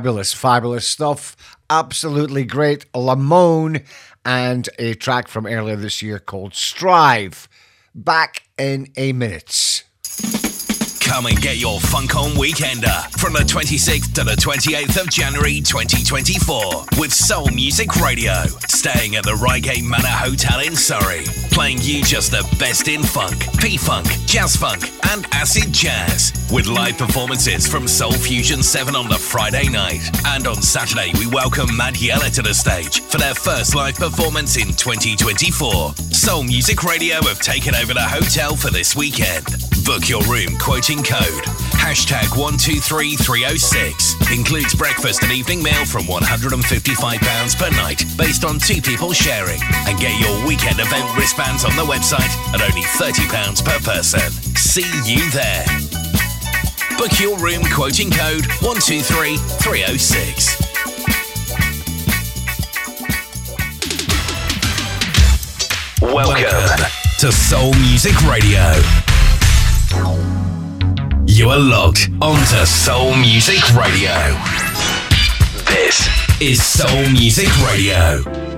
Fabulous, fabulous stuff. Absolutely great. Lamone and a track from earlier this year called Strive. Back in a minute. Come and get your Funk On Weekender from the 26th to the 28th of January 2024 with Soul Music Radio, staying at the Reigate Manor Hotel in Surrey, playing you just the best in funk, P-funk, jazz funk, and acid jazz, with live performances from Soul Fusion 7 on the Friday night. And on Saturday, we welcome Mad Yella to the stage for their first live performance in 2024. Soul Music Radio have taken over the hotel for this weekend. Book your room quoting code hashtag 123306. Includes breakfast and evening meal from £155 per night based on two people sharing. And get your weekend event wristbands on the website at only £30 per person. See you there. Book your room quoting code 123306. Welcome to Soul Music Radio. You are logged onto Soul Music Radio. This is Soul Music Radio.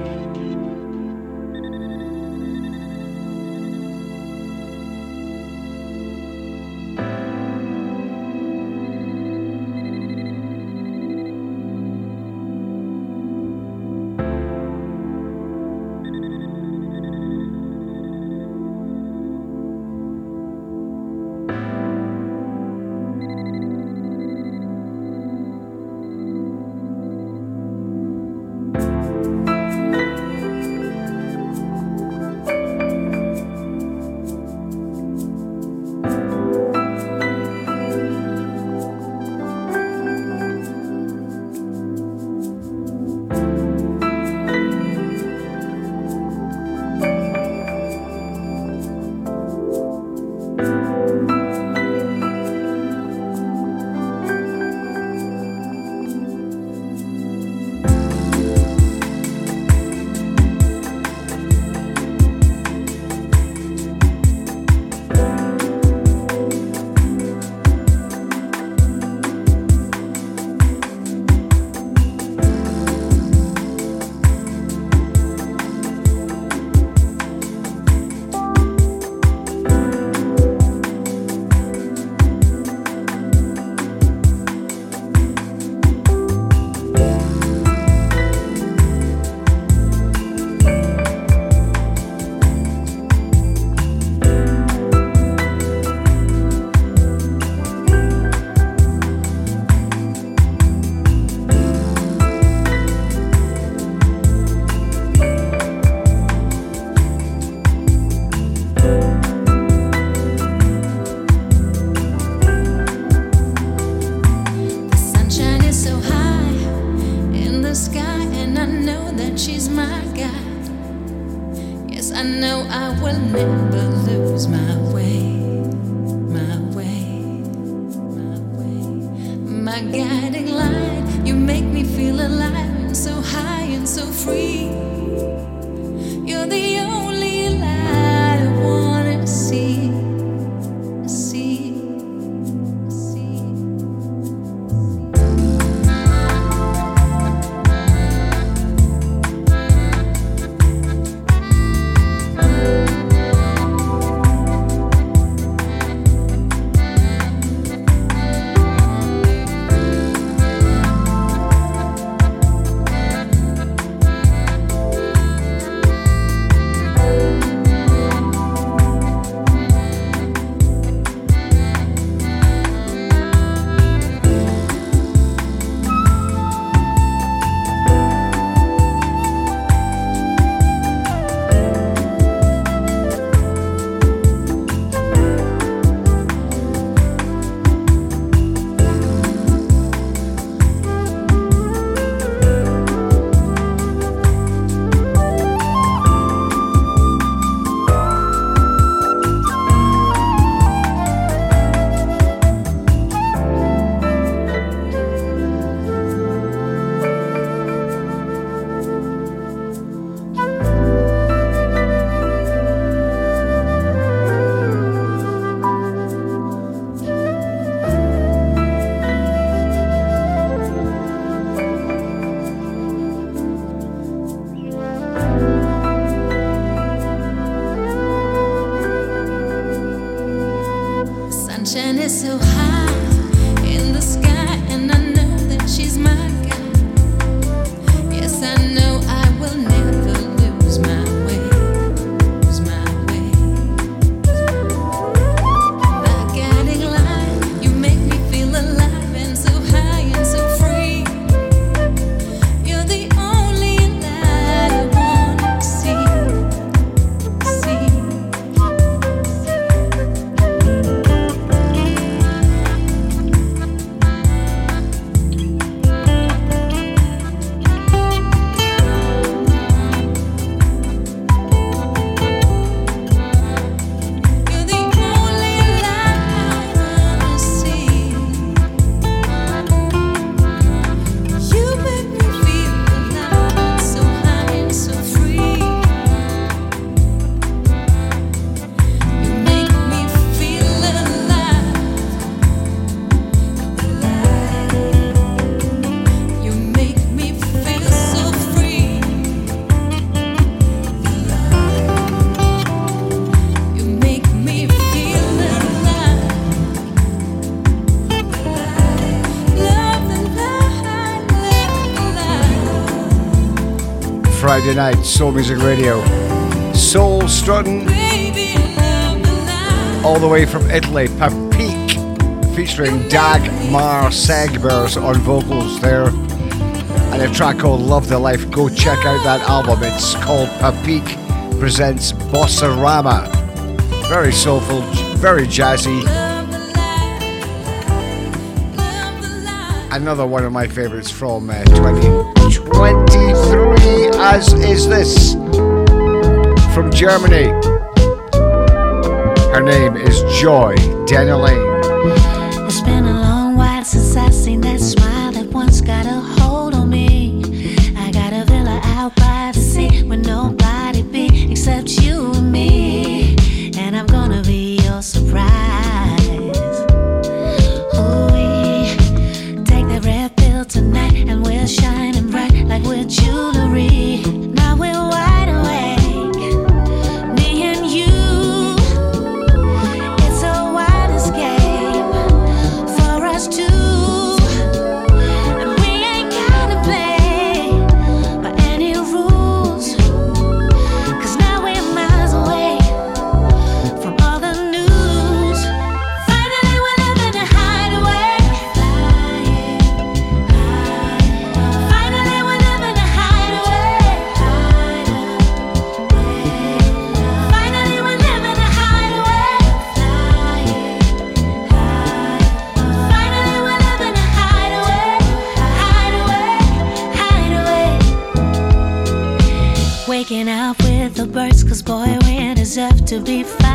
Friday night, Soul Music Radio. Soul strutting all the way from Italy, Papik, featuring Dagmar Segbers on vocals there. And a track called Love the Life. Go check out that album. It's called Papik Presents Bossarama. Very soulful, very jazzy. Another one of my favorites from uh, 2020 as is this from Germany. Her name is Joy Denalane. birds, cause boy, we deserve to be fine.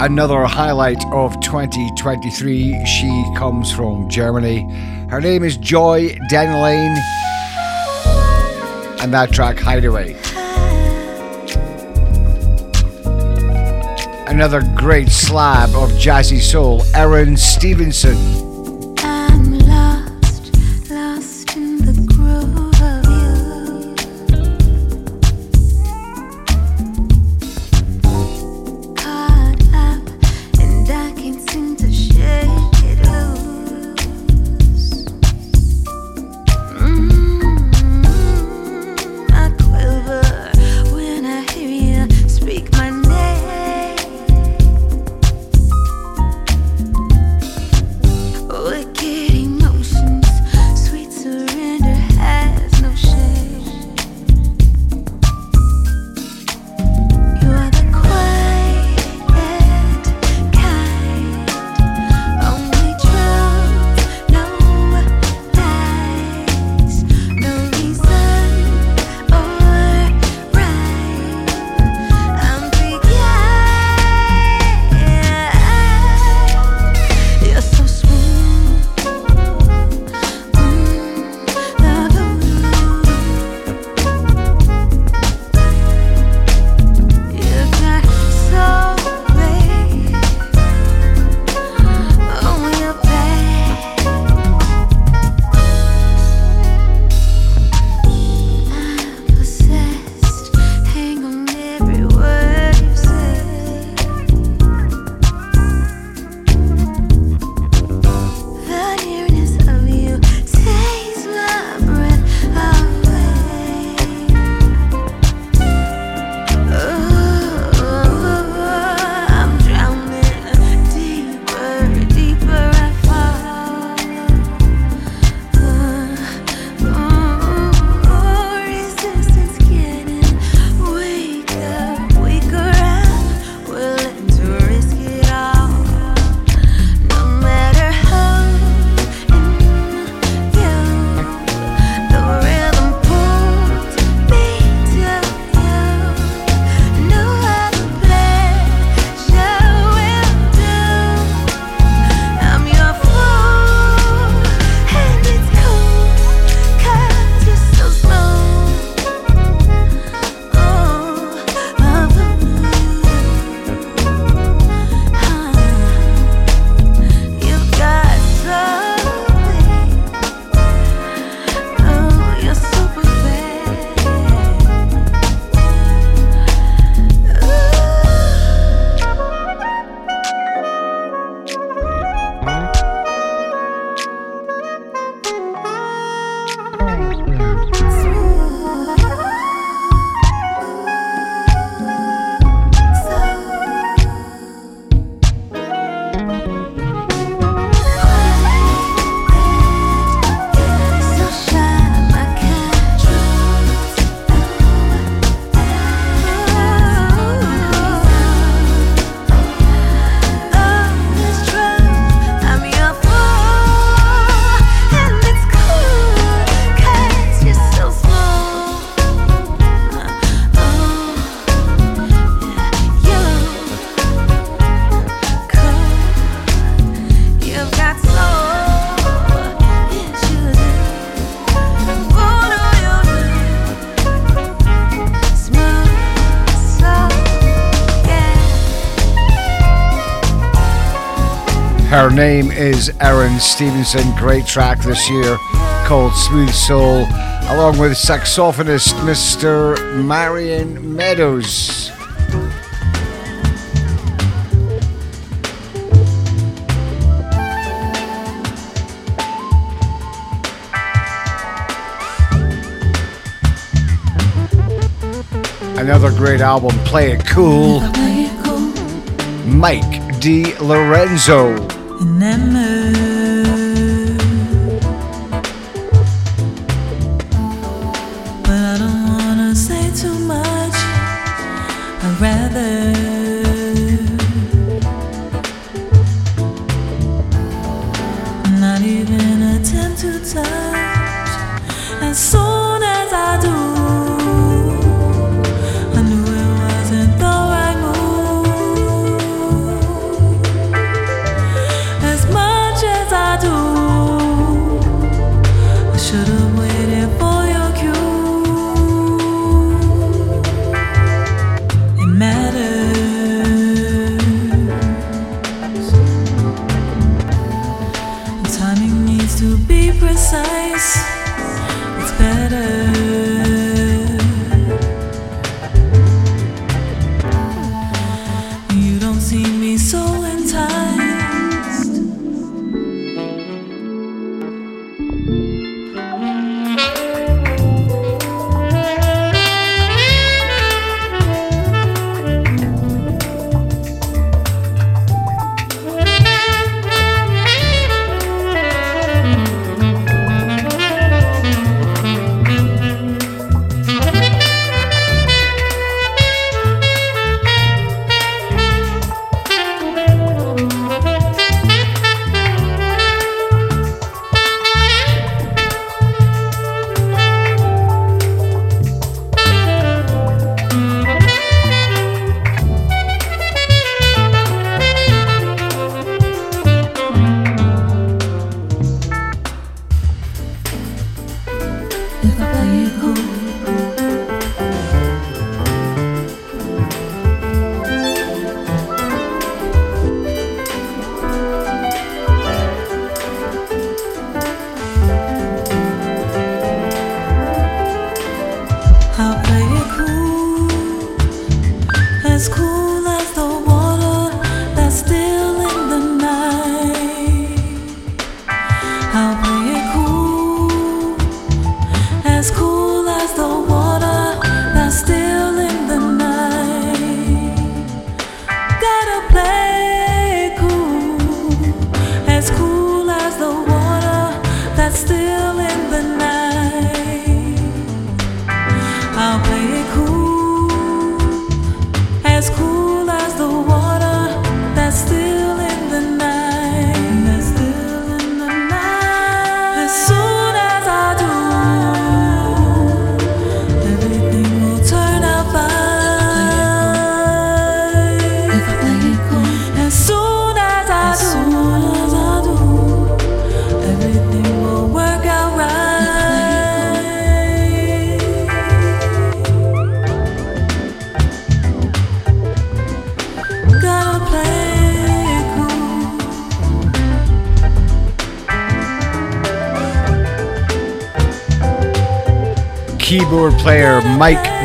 Another highlight of 2023, she comes from Germany. Her name is Joy Denalane, and that track, Hideaway. Another great slab of jazzy soul, Erin Stevenson. name is Erin Stevenson. Great track this year called Smooth Soul, along with saxophonist Mr. Marion Meadows. Another great album, Play It Cool. Mike Di Lorenzo and that mood.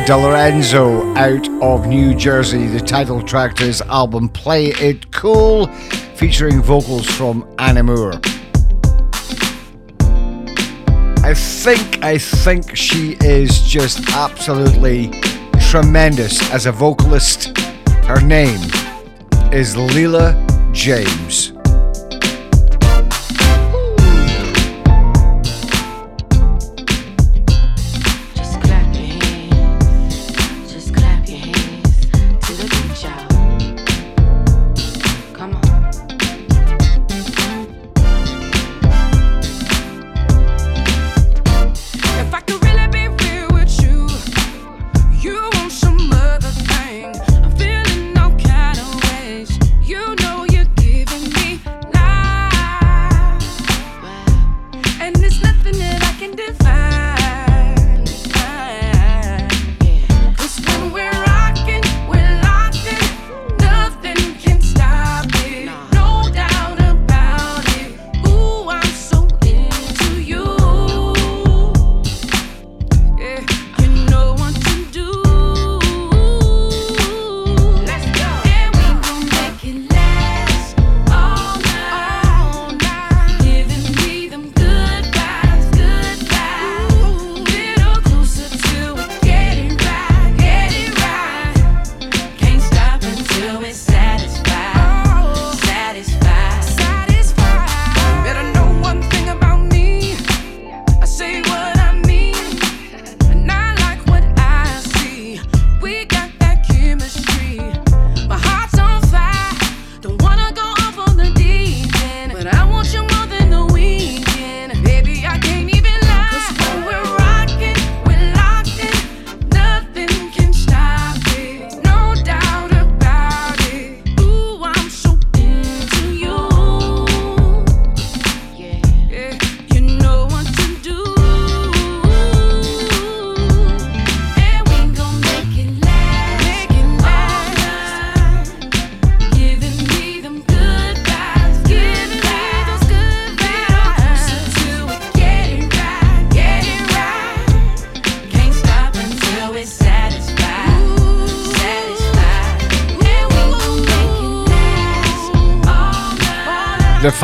DeLorenzo out of New Jersey. The title track to his album Play It Cool, featuring vocals from Anna Moore. I think, I think she is just absolutely tremendous as a vocalist. Her name is Leela James.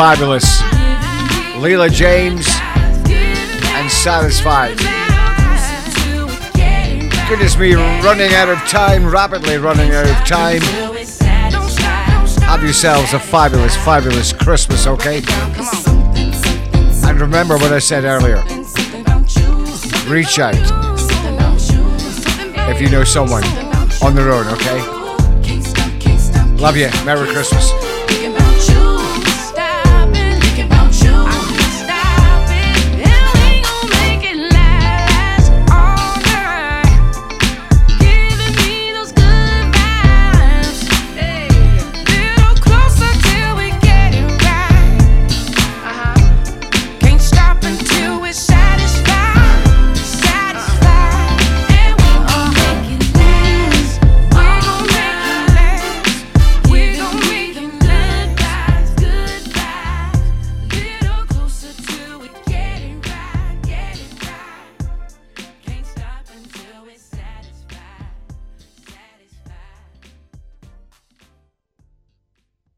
Fabulous Leela James and Satisfied. Goodness me, running out of time, rapidly running out of time. Have yourselves a fabulous, fabulous Christmas, okay? And remember what I said earlier reach out if you know someone on the road, okay? Love you. Merry Christmas.